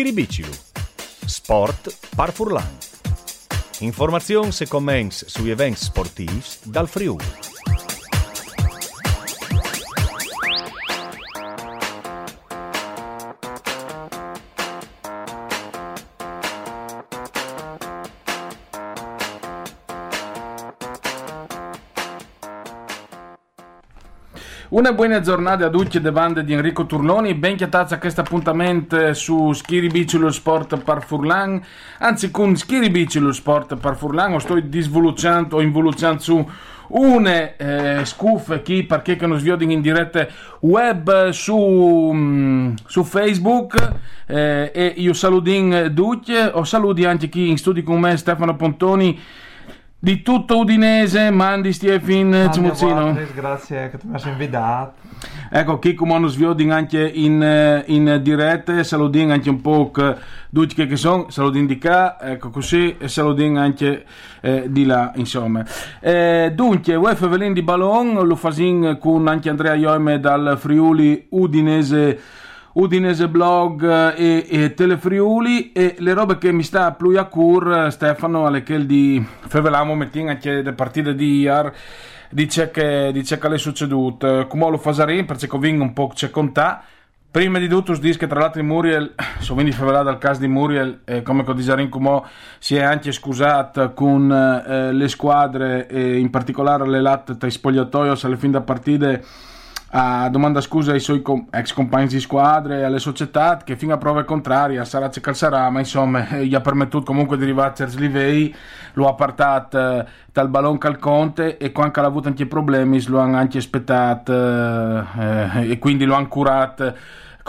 Schiribicilu. Sport par Furlan. Informazioni e commenti sugli eventi sportivi dal Friuli. Una buona giornata a tutti le bande di Enrico Turloni, ben chiatazza questo appuntamento su Schiribiciolo Sport par Furlan, anzi con Schiribiciolo Sport par Furlan, sto disvolucciando o involucciando su une eh, scuffe chi perché che non sviodino in diretta web su, mm, su Facebook eh, e io saludin tutti, o saluti anche chi in studio con me Stefano Pontoni di tutto Udinese, Mandi Stiefin Cimuzzino. Grazie che ti mi hai invitato. Ecco, chi come hanno sviodin anche in, eh, in diretta, saludin anche un po' tutti che sono, saludin di qua, ecco così, e saludin anche eh, di là, insomma. Eh, dunque, UEFA Velin di Ballon, lo fasin con anche Andrea Ioime dal Friuli Udinese Udinese Blog e, e Telefriuli e le robe che mi sta più a cur Stefano alle che di fevelamo mettin anche le partite di iar dice che, dice che le è succeduto come lo fasarin perché convinco un po' c'è con te. Prima di tutto dice che tra l'altro Muriel so quindi fevelà dal caso di Muriel eh, come con Disarin come si è anche scusato con eh, le squadre e in particolare le latte tra i spogliatoio alle fine da partite a domanda scusa ai suoi com- ex compagni di squadra e alle società che fino a prove contrarie sarà c'è calzerà ma insomma gli ha permesso comunque di arrivare a Slivei lo ha portato eh, dal ballon calconte e quando ha avuto anche problemi lo hanno anche aspettato eh, e quindi lo hanno curato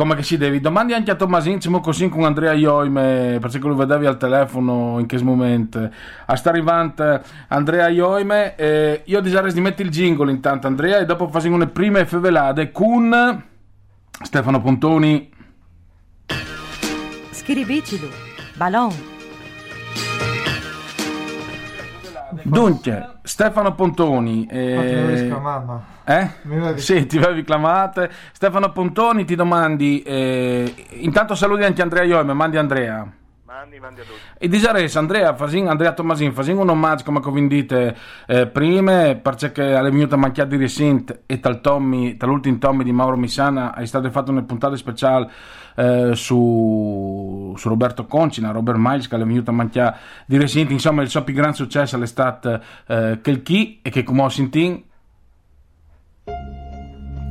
come che si devi domandi anche a Tommasin siamo così con Andrea Ioime perché lo vedevi al telefono in che momento a sta arrivando Andrea Ioime eh, io disarei di mettere il jingle intanto Andrea e dopo facciamo le prime fevelade con Stefano Pontoni. Schiribicilu, Ballon. Dunque, Stefano Pontoni. Eh, Ma sclamato? Eh? Avevi- Sì, ti avevi clamate. Stefano Pontoni ti domandi. eh, intanto saluti anche Andrea Ioime, mandi Andrea. Mandi, mandi a tutti. E disares Andrea, fasin, Andrea Tommasin, fasin un omaggio come convindite eh, prima, perché alle venuta manchiata di recente e tal Tommy, dall'ultimo Tommy di Mauro Missana è stato fatto una puntata speciale eh, su, su Roberto Concina, Robert Miles che è venuta manchiata di recente, insomma il suo più grande successo è stato eh, quel chi e che come ho sentito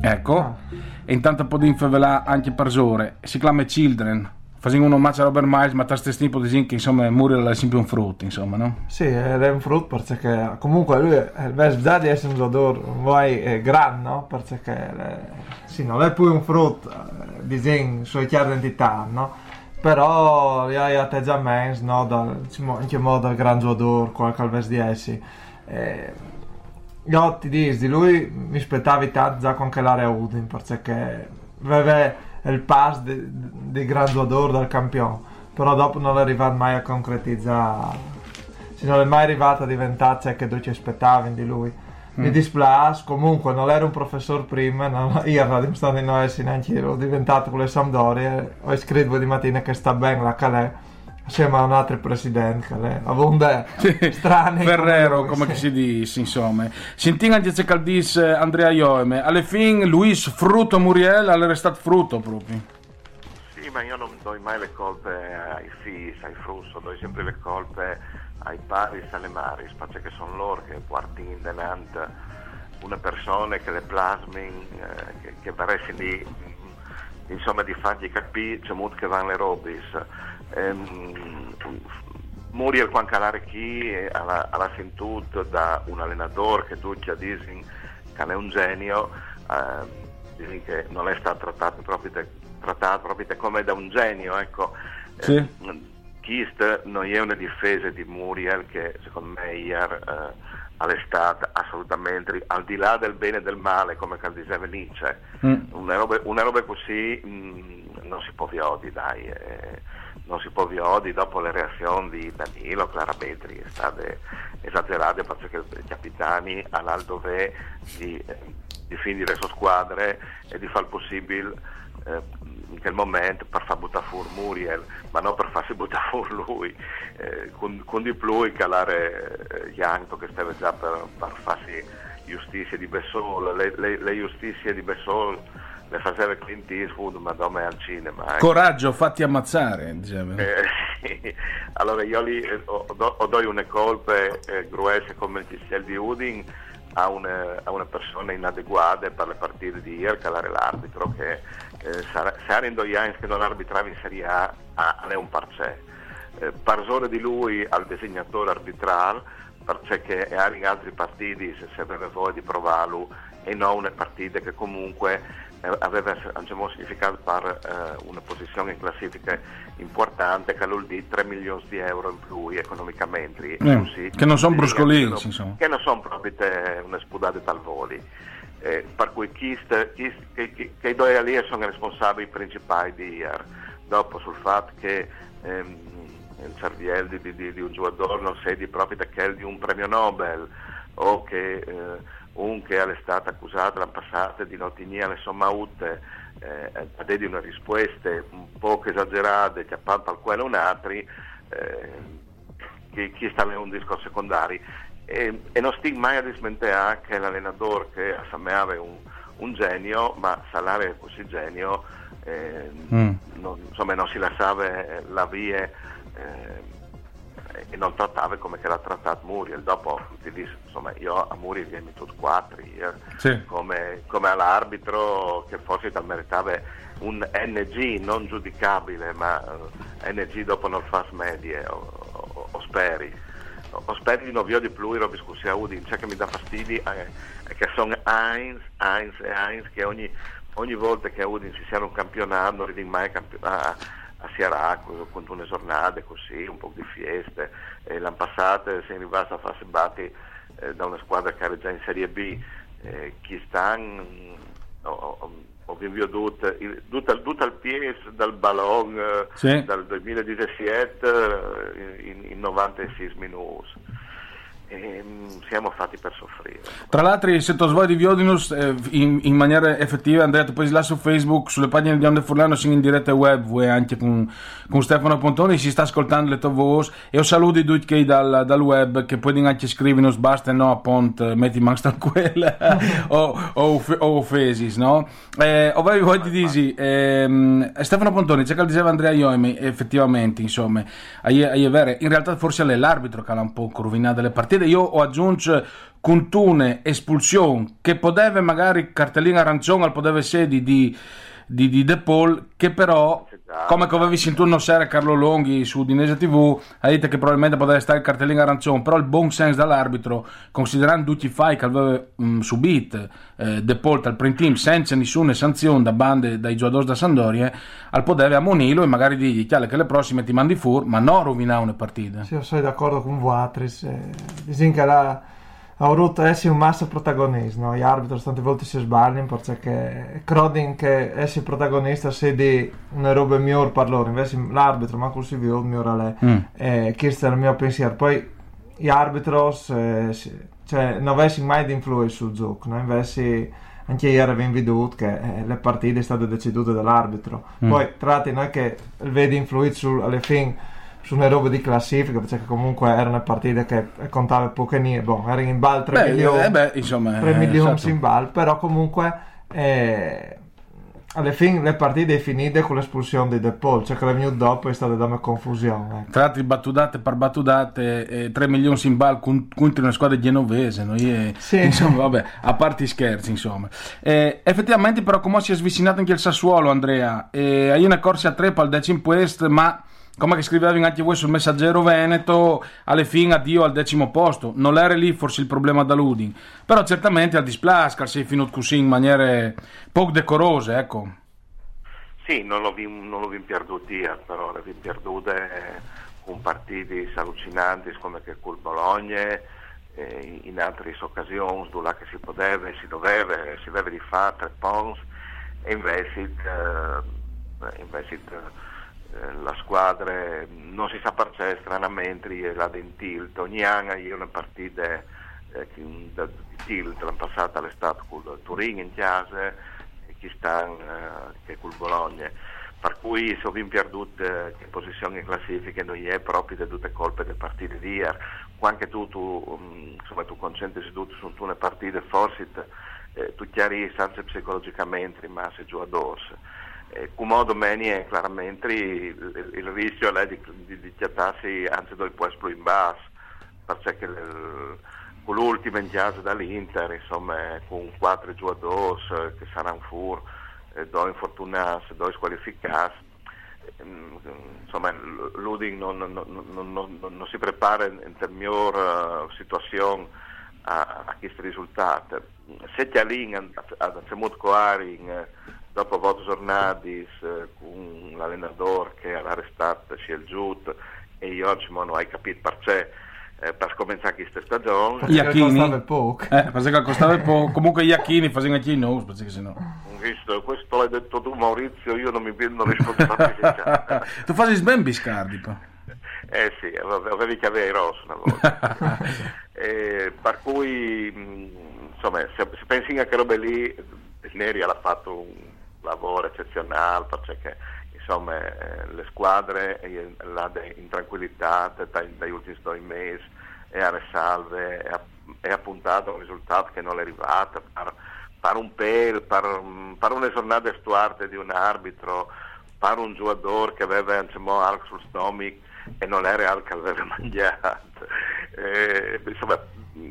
ecco. E intanto un po' di infevelà anche per ore si chiama Children facendo un omaggio a Robert Miles ma questo tipo di gente che insomma Muriel è sempre un frutto insomma no? Sì, è un frutto perché comunque lui è il best di essere un giocatore eh, grande, no? Perché le- sì, non è più un frutto eh, di gen sua chiara identità, no? Però ha gli atteggiamenti, no? Dal, diciamo, in modo il gran giocatore, qualche best di essi. Eh, io ti dico, di lui mi aspettavi tanto già con che l'area Udin perché aveva il pass di, di giocatore dal campione però dopo non è arrivato mai a concretizzare. Se non è mai arrivato a diventare ciò che tu ci aspettavi di lui. Mi Mm. dispiace comunque non era un professore prima non, io ero dimostrato di non essere neanche io ho diventato con le Sampdoria ho scritto di mattina che sta bene la Calais assieme a un altro presidente Calais a Vonde strani Ferrero come sì. che si dice insomma sentiamo anche se caldis Andrea Ioeme alle fin Luis Frutto Muriel è restato frutto proprio Sì, ma io non do mai le colpe ai FIS, ai Frusso, do sempre le colpe ai Paris e alle Maris, perché sono loro che portano in denant una persona che le plasmin, eh, che, che di, mm, insomma, di fargli capire c'è molto che vanno le robis. Ehm, Muriel quan calare chi alla, alla sentut da un allenatore che tu già dici che è un genio, ehm, dicono che non è stato trattato proprio, te, trattato proprio te come da un genio, ecco. Sì. Eh, Kist non è una difesa di Muriel che secondo me ieri eh, all'estate assolutamente al di là del bene e del male come diceva Nietzsche Mm. una, roba, una roba così mh, non si può viodi dai eh, non si può viodi dopo le reazioni di Danilo chiaramente è stata esagerata perché i capitani dovere di, di finire le sue squadre e di fare il possibile eh, in quel momento per far buttare fuori Muriel, ma non per farsi buttare fuori lui, eh, con, con di più calare eh, Janto che stava già per, per farsi giustizia di Bessol, le, le, le giustizie di Bessol le faceva Clint Eastwood, ma dome al cinema. ecco. Coraggio, fatti ammazzare. diceva. Eh, sì. Allora io lì eh, ho, do, ho doi une colpe eh, gruese come il Cristiel di Udin a una, a una persona inadeguata per le partite di ieri, calare l'arbitro che eh, sarà- se in due anni che non arbitrava in Serie A, a, è un parcè. Eh, parsore di lui al disegnatore arbitrale perché era in altri partiti se, aveva voglia di provarlo e non una partita che comunque eh, aveva diciamo, significato per eh, una posizione in classifica importante che vuol dire 3 milioni di euro in più economicamente. Eh, così, che non son sì, bruscolini, che non- sono proprio te una spudata tal voli. Eh, per cui chi, sta- chi- che, i due lì sono i responsabili principali di ieri dopo sul fatto che ehm, il cervello di, di- di- un giocatore non sia di proprio di un premio Nobel o che eh, un che è stato accusato l'anno passato di non tenere le sommaute eh, a dare una risposta un po' esagerate che appalpa al quello un altro eh, che chi sta in un discorso secondario e, e non stig mai a dismentare che l'allenatore che assegnava un, un genio ma salare così genio eh, Mm. non, insomma, non si lasciava eh, la via eh, e non trattava come che l'ha trattato Muriel dopo ti dice, insomma io a Muriel gli ho messo quattro Sì. come, come all'arbitro che forse tal meritava un NG non giudicabile ma eh, NG dopo non fa medie o, o- o speri. O, speri di non vi ho di più ero discussi a Udin. C'è che mi dà fastidio eh, è che sono Heinz, Heinz e Heinz che ogni, ogni volta che a Udin si sia un campionato non arrivi mai campi- a, a Siracusa con una giornata così un po' di feste e l'anno passato si è arrivato a farsi batti eh, da una squadra che era già in Serie B eh, chi sta ho veduto tutto, al piede dal ballon eh, Sì. dal 2017 eh, in, in 96 minuti mm, siamo fatti per soffrire. Tra l'altro, se tu svoi di Viodinus eh, in, in maniera effettiva, Andrea, tu puoi là su Facebook, sulle pagine di Onde Furlano, siamo in diretta web, voi anche con, con Stefano Pontoni, si sta ascoltando le tue voci. E ho saluti tutti che dal, dal web che puoi anche scrivernos, basta no appunto, metti manca quella. O, o, o fesis, no? Eh, ho voglia di dire, ehm, Stefano Pontoni, c'è che diceva Andrea Ioemi, effettivamente, insomma, è, è vero, in realtà forse è l'arbitro che ha un po' rovinato le partite, io ho aggiunto contune espulsione che poteva magari cartellina arancione al poteva essere di, di, di, De Paul che però come che avevi sentito una sera Carlo Longhi su Udinese TV ha detto che probabilmente poteva stare il cartellino arancione però il buon senso dall'arbitro considerando tutti i fai che aveva mh, subito eh, De Paul dal print team senza nessuna sanzione da bande dai giocatori da Sandoria al poteva ammonirlo e magari dirgli chiaro che le prossime ti mandi fuori ma non rovinare una partita Sì, io sono d'accordo con Vuatris. Eh, che la, ha avuto essere un massa protagonista, no? Gli arbitri tante volte si sbagliano perché credono che essere protagonista sia di una roba migliore per loro, invece l'arbitro, ma così vi ho migliore lei. Mm. Eh, questo è il mio pensiero. Poi gli arbitri eh, cioè, non avessero mai di influire sul gioco, no? invece anche ieri abbiamo veduto che eh, le partite sono state decidute dall'arbitro. Mm. Poi tratti non è che vedi influire sul, alle fine su una roba di classifica perché comunque era una partita che contava poche niente, boh, era in bal 3 Beh, milioni, eh, beh, insomma, 3 eh, milioni esatto. in bal, però comunque eh, alla fine le partite finite con l'espulsione di De Paul, cioè che la venuto dopo è stata da una confusione. ecco. Tra l'altro battudate per battudate, eh, 3 milioni in bal con- contro una squadra genovese, no? E, Sì. insomma, vabbè, a parte i scherzi, insomma. Eh, effettivamente però come si è svicinato anche il Sassuolo, Andrea, eh, hai una corsa a tre al decimo posto, ma come che scrivevi anche voi sul messaggero Veneto, alle fine addio al decimo posto. Non era lì forse il problema da Ludin, però certamente al displascar sei finito così in maniere poco decorose, ecco. Sì, non l'ho vin- non l'ho vin perduti, eh, però le vin perdute con partiti allucinanti come che col Bologna, in altre occasioni dove che si poteva, si doveva, si deve di fare tre pons e invece, eh, invece la squadra non si sa perché stranamente la in tilt. Ogni anno io una partita eh, di tilt l'hanno passata all'estate con il Turin in casa e chi sta eh, che col Bologna. Per cui se abbiamo perduto eh, che posizione in classifica non è proprio di tutte colpe delle partite di ieri. Anche tu, tu, um, insomma, tu concentri tutto su una partita forse eh, tu chiari anche psicologicamente ma se giù a dorso eh, come domani chiaramente il, il, rischio è di, di, di chiattarsi anzi può esplodere in basso. Perché il, con l'ultimo in casa dall'Inter insomma con quattro giocatori eh, che saranno fur eh, due infortunati, due squalificati ehm, insomma l'Uding non, non, non, non, si prepara in, in miglior uh, situazione a, a questo risultato. Se ti all'in ad Zemut Coaring dopo voto giornati eh, con l'allenatore che era arrestato si è giusto e io oggi non hai capito perché eh, per cominciare questa stagione. Iachini? costava poco? Eh, perché costava poco? Comunque Iachini faceva anche i no. Perché sennò visto questo l'hai detto tu Maurizio io non mi prendo responsabilità tu fai ben biscardi poi eh sì avevi che avere rosso una volta. Eh, per cui insomma se, se pensi a che robe lì Neri ha fatto un lavoro eccezionale perché insomma eh, le squadre eh, in tranquillità dai ultimi due mesi e a salve e ha puntato un risultato che non è arrivato per, per un pel, per, per una giornata stuarte di un arbitro per un giocatore che aveva insomma, algo sul stomaco e non era algo che aveva mangiato eh, insomma,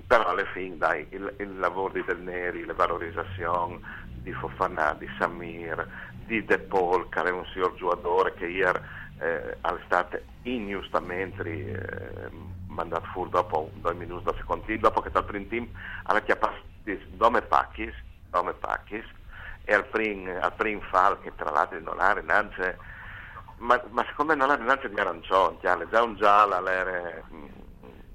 però alla fine dai, il, il lavoro di Del Neri, le valorizzazioni di Fofana, di Samir, di De Paul, che era un signor giocatore che ieri eh, all'estate ingiustamente eh, mandato fuori dopo due minuti da secondi, dopo che dal primo team alla chiappato Dome Pacchis, Dome Pacchis e al primo, al prim fall che tra l'altro non ha rinanze ma, ma, secondo me non ha rinanze di arancione, già un giallo all'era mm,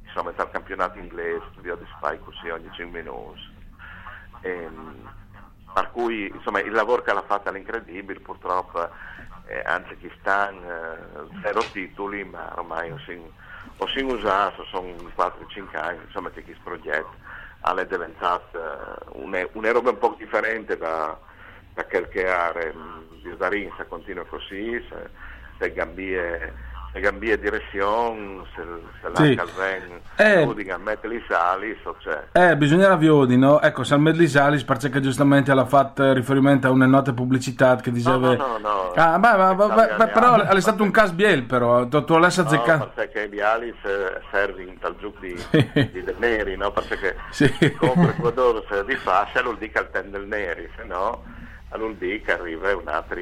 insomma dal campionato inglese, studio di spy così ogni 5 minuti. E, ehm, per cui insomma, il lavoro che l'ha fatto è incredibile, purtroppo eh, sta eh, zero titoli, ma ormai ho sin, ho sin usato, sono 4-5 anni insomma, che questo progetto è diventato uh, una, una roba un po' differente da, da quel che era di Darin, se continua così, se, se Gambie le cambia direzione, se, se sì. Eh, a mettere i sali, so c'è. Eh, bisognerà viodi, no? Ecco, se al mettere i sali, perché giustamente ha fatto riferimento a una nota pubblicità che diceva... No, no, no. no. Ah, ma, ma, ma, ma però è stato un caso biel, però, tu, tu l'hai azzeccato. No, perché gli Alis servono tal giù di, di del neri, no? Perché sì. compra il quadro di fascia, lo dica al ten del neri, se no, allora dica arriva un altro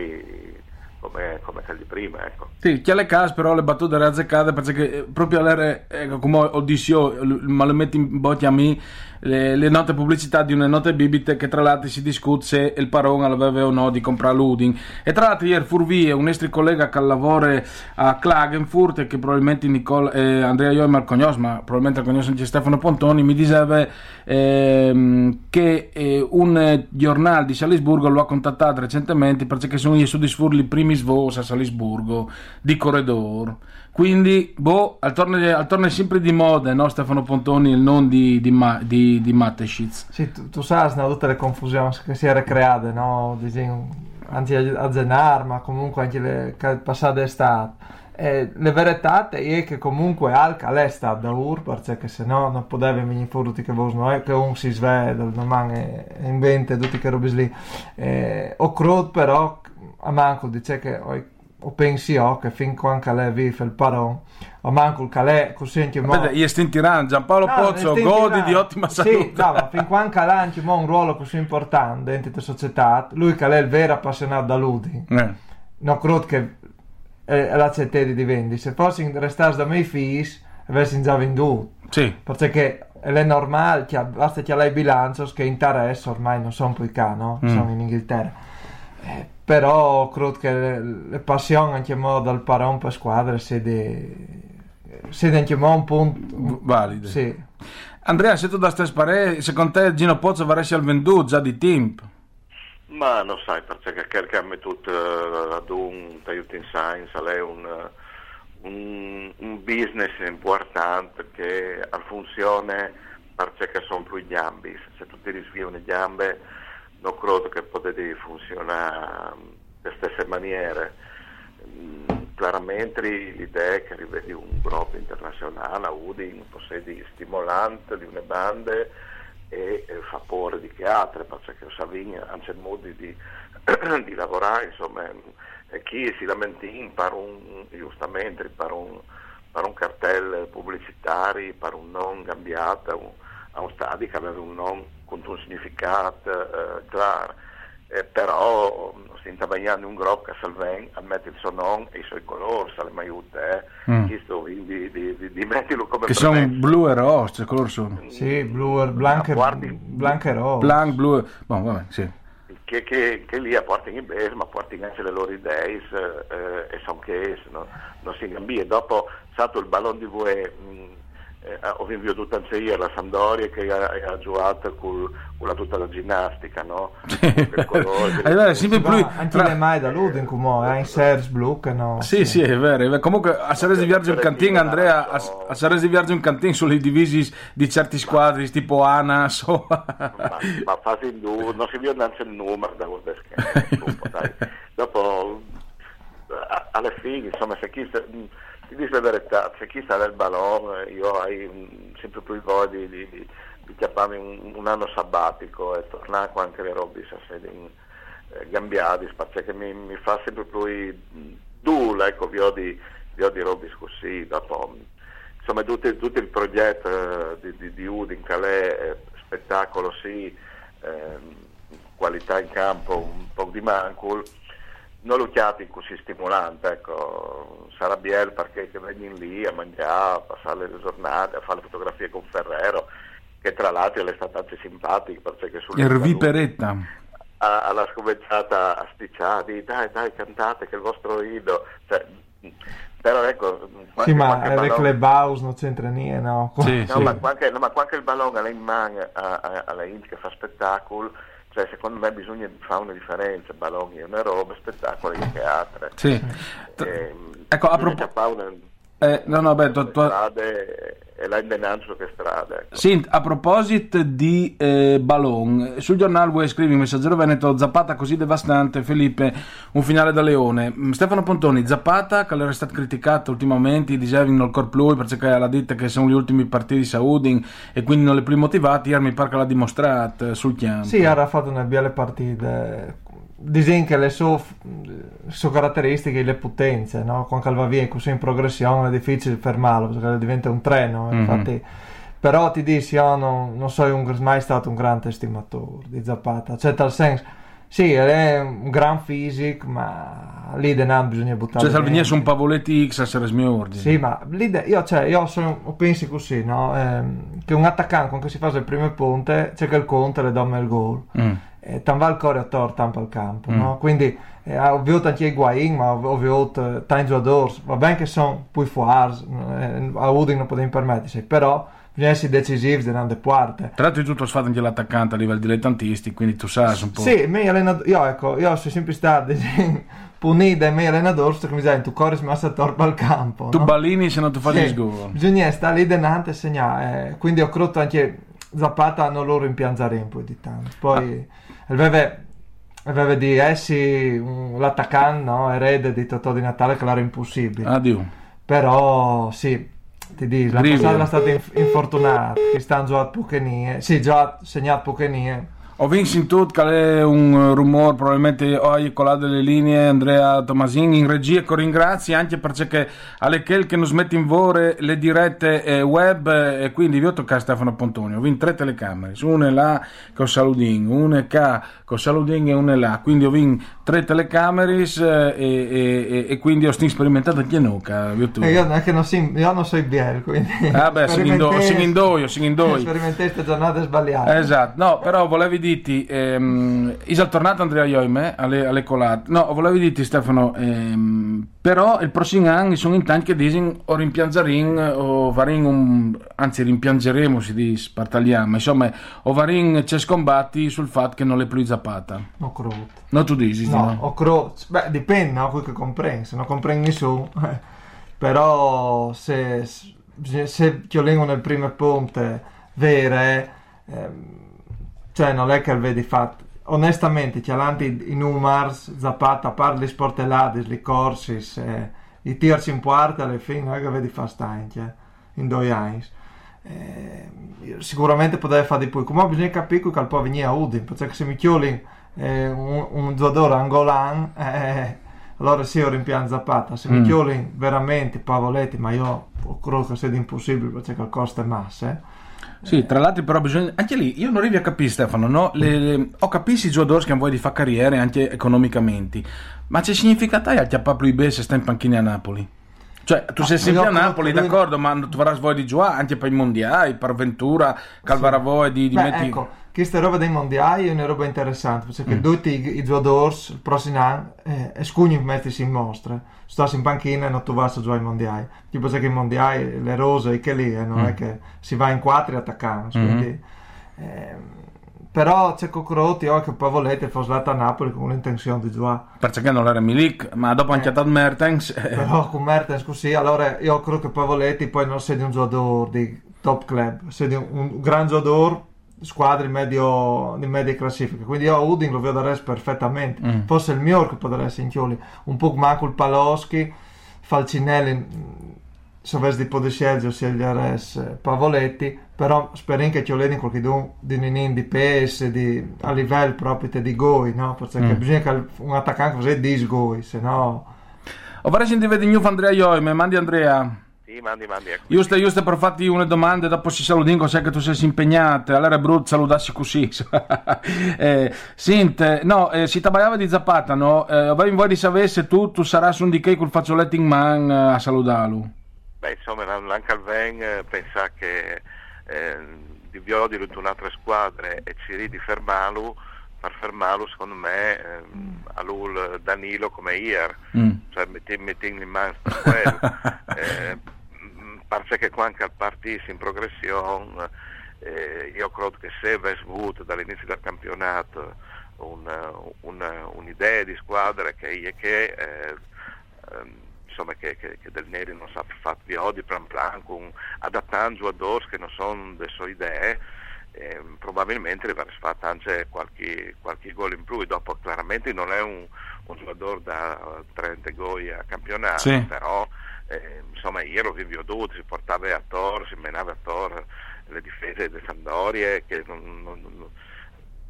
come, come quelli prima. Ecco. Sì, chi ha le case però le battute le azzeccate perché eh, proprio all'era, ecco, come detto ma le metti in botti a me, le, le, note pubblicità di una note bibite che tra l'altro si discute se il parone aveva o no di comprare l'Udin. E tra l'altro ieri furvie un nostro collega che lavora a Klagenfurt che probabilmente Nicole, eh, Andrea Io e Marcognos, ma probabilmente Cognos c'è Stefano Pontoni, mi diceva eh, che eh, un giornale di Salisburgo lo ha contattato recentemente perché sono io su di sfurli i primi svos a Salisburgo di corridor. Quindi, boh, al torno, al torno è sempre di moda, no? Stefano Pontoni, il non di, di, di, di Mateschitz. Sì, tu, tu sai, no, tutte le confusioni che si erano create, no? Anche a Zenar, ma comunque anche le passate estate. E la verità è che comunque Alca è stata da ur, perché se no non poteva venire fuori che voi non è che un si sveglia, domani e inventa tutte queste robe lì. Eh, ho creduto però, a manco dice che o pensi io che fin quando Calè vive il paron o manco Calè così anche mo Vabbè, io sto in tirando Giampaolo no, Pozzo godi di ottima salute sì, no, ma fin quando anche mo un ruolo così importante dentro la società lui Calè è il vero appassionato da Ludi eh. non credo che e, e la certezza di vendere. Se fossi restato da miei figli, avessi già venduto. Sì. Perché è normale, che basta che lei bilancio che interesse ormai non sono più qua, no? Mm. Sono in Inghilterra. Eh, però credo che le, le passioni anche mo dal paron per squadre siede siede anche mo un punto Valide. sì Andrea, se tu da stai sparare, secondo te Gino Pozzo varesse al venduto già di team? Ma non sai, perché cerchiamo tutto eh, ad un aiuto in science, è un, un, un business importante che ha funzione perché sono più gambi, se tu ti risvii le gambe non credo che potete funzionare nelle stesse maniere. Mm, Chiaramente l'idea è che rivedi un gruppo internazionale, Udin, possedi stimolante di una bande e fa paura di che altre, perché Savigny ha il modo di, di lavorare, insomma, chi si lamenta per un, giustamente, per un, per un cartello pubblicitario, per un non cambiato a un, a un stadio che aveva un non con un significato eh, chiaro. Eh, però si intabagliando un gruppo che salven a mettere il suo nome e i suoi colori, se le mai aiuta, eh. Mm. Chiesto di, di, di, di metterlo come Che sono blu e rosso, cioè color sono. sì blu blanco guardi- blanco e rosso Blanc, blu, e- boh, vabbè, sì. che, che, che lì portano in base, ma portano anche le loro idee eh, e sono che no? non si cambia. E dopo, stato il ballon di voi, mh, eh, ho vinto tutta io la Sampdoria che ha, ha giocato con, con la tutta la ginnastica, no? Colore, Allora, sempre ma anche tra- le mai da Ludin come eh, in Sers blu che no Sì, sì, è vero. è vero. Comunque a Sarese di Viaggio in cantin, Andrea, a, a Sarese di Viaggio in cantin sulle divisi di certi squadri, tipo Anas o... ma, ma fasi in due, non si vede neanche il numero da quel schermo. dopo, alla fine, insomma, se chi ti dice la verità, se chi sta nel ballone, io ho mm, sempre più voglia di, di, di, di chiapparmi un, un anno sabbatico e tornare con anche le robe in eh, gambiati, perché mi, mi fa sempre più duro, ecco, vi ho di, vi ho di robe così, dopo insomma tutto, tutto il progetto eh, di, di, di Udin, Calais, eh, spettacolo sì, ehm, qualità in campo, un po' di mancul, non lo chiami così stimolante, ecco, sarà bello perché che vengono lì a mangiare, a passare le giornate, a fare le fotografie con Ferrero, che tra l'altro è stata anche simpatica perché sulle Il alla scominciata a spicciare, dai dai cantate che è il vostro ido, cioè, però ecco, sì ma le Baus non c'entra niente no Sì, No, sì. ma qualche, no, ma qualche il ballone alla in man a- a- alla Int che fa spettacolo, cioè secondo me bisogna fare una differenza, balloni è una roba, spettacolo che altre. Sì. Ehm, Ecco, a bisogna propo- fare una- Eh, no, no, beh, tu- tu- strade e la indenanza che strade. Ecco. Sì, a proposito di eh, Ballon, sul giornale voi scrivi Messaggero Veneto Zappata così devastante, Felipe, un finale da leone. Mm, Stefano Pontoni, Zappata, che era stato criticato ultimamente, dicevi non il corpo lui perché l'ha detto che sono gli ultimi partiti di Saudin e quindi non le più motivati, ieri mi pare che l'ha dimostrato eh, sul campo. Sì, ha fatto una bella partita. Che le sue, sue caratteristiche, le potenze, no? Quando va via così in progressione è difficile fermarlo perché diventa un treno. Mhm. Infatti, però ti dici, io non, non sono mai stato un grande estimatore di Zapata. Cioè, tal senso, sì, è un gran fisico, ma lì denaro bisogna buttare. Cioè, su un Pavoletti X a essere smiordi. Sì, ma l'idea, io, cioè, io sono, pensi così, no? Ehm, che un attaccante quando si fa il primo punte c'è che il conto e le dà il gol. Mm. E tan va il cuore a tor tampa al campo, Mm. no? Quindi eh, ho visto anche i Guain, ma ho visto eh, tanti giocatori, va bene che sono poi fuori, eh, a Udine non potevo permettersi, però bisogna essere decisivi delle parte. Tra l'altro tutto sfatto anche l'attaccante a livello dilettantisti, quindi tu sai un po'. Sì, allenatori, io ecco, io sono sempre stato punito dai miei allenatori, sto come dicevo, tu corri massa torpa al campo, Tu no? ballini se non tu fai Sì, sgol. Bisogna stare lì denante e segnare. eh, quindi ho creduto anche Zapata hanno loro rimpianzare un po' di tanto. Poi aveva, aveva di essi un- l'attaccante, no? erede di Totò di Natale che l'era impossibile. Addio. Però sì, ti dico, la Grivio. passata era stata inf- infortunata, che stanno giocato poche nie. Sì, già segnato poche nie. Ho vinto in tutto, che è un rumore, probabilmente ho colato delle linee Andrea Tomasini in regia, che ringrazio anche perché alle quel che non smette in vore le dirette eh, web eh, e quindi vi ho toccato Stefano Pontoni, ho vinto tre telecamere, una là con Saludin, una qua con Saludin e una là, quindi ho vinto tre telecamere eh, e, e, e, quindi ho sperimentato anche nuca. E io, anche non, si, io non so biel, quindi... Ah beh, si indoio, si indoio. Sperimenteste giornate sbagliate. Esatto, no, però volevi dirti, ehm, Isa tornato Andrea Ioime alle, alle colate, no, volevi dirti Stefano, ehm, però il prossimo anno sono in tanti che dicono o rimpiangerin o varin un, anzi rimpiangeremo si dice, partagliamo, insomma, o varin c'è scombatti sul fatto che non le più zappata. No, credo. No, tu dici, no? no? O cro... Beh, dipende, no? Quel che comprendi, se non comprendi nessuno. Eh. Però se, se Chiolino nel primo ponte vere, ehm, cioè non è che vedi fatto. Onestamente, chialanti i numars, Zapata, parli sportellati, li corsi, eh, i tirci in parte alla fine, non è che vedi fa stanche in due anni. Eh, sicuramente potrebbe fare di più. Come bisogna capire che può venire a Udin, perché se mi chioli eh, un, un, giocatore angolan, eh, allora sì, ho rimpianto Zapata. Se mm. mi chioli veramente Pavoletti, ma io credo che sia impossibile perché il costo è massa. Sì, tra l'altro però bisogna... Anche lì, io non arrivo a capire Stefano, no? le, le... ho capito i giocatori che vogliono fare carriere anche economicamente, ma c'è significato a Paplo Ibe se sta in panchina a Napoli? Cioè, tu ah, sei sempre a Napoli, d'accordo, ma tu avrai voglia di giocare anche per i mondiali, per Ventura, Calvaravoe, di, di Beh, metti... Ecco, questa roba dei mondiali è una roba interessante, perché mm. tutti i, giocatori, il prossimo anno, eh, escugno mettersi in mostra, stare in panchina e non tu vai a giocare ai mondiali. Tipo che i mondiali, le rose, che lì, eh, non mm. è che si va in quattro e attaccano, mm. quindi... Eh, però c'è Cocrotti oh, che poi volete fosse andata a Napoli con l'intenzione di giocare perché non era Milik ma dopo anche eh, ad Mertens eh. però con Mertens così allora io credo che poi volete poi non sei di un giocatore di top club sei di un, un gran giocatore squadre in, medio, in media classifica quindi io a Udin lo vedo adesso perfettamente mm. forse il mio che potrebbe essere in chioli un po' manco il Paloschi Falcinelli se avessi di poter scegliere scegliere Pavoletti però spero che ci vedi qualche di un di PS di, a livello proprio di goi no? perché mm. bisogna che un attaccante così di goi se no o vorrei sentire di nuovo Andrea Ioi mi mandi Andrea sì, mandi, mandi. Giusto, giusto per farti una domanda, dopo si salutiamo, sai che tu sei impegnato, allora è brutto salutarsi così. eh, sente, no, eh, si tagliava di Zapata, no? Eh, avevi voglia di sapere se tu, tu sarai su un di che col fazzoletto in man eh, a salutarlo. Beh, insomma, anche al Ven eh, pensa che eh, di Viodi di un'altra squadra e Ciri di Fermalu per fermarlo secondo me eh, a lui Danilo come ieri mm. cioè metti, metti in mano quello eh, parce che qua anche al partito in progressione eh, io credo che se avesse avuto dall'inizio del campionato un, un, un'idea di squadra che, che eh, ehm, insomma, che, che, che, del Neri non sa fare di plan plan con, adattando giocatori che non sono le sue idee eh, probabilmente avrà fatto anche qualche, qualche gol in più dopo chiaramente non è un, un giocatore da 30 gol a campionato sì. però eh, insomma lo vivo tutto si portava a Tor si menava a Tor le difese delle Sandorie che non, non, non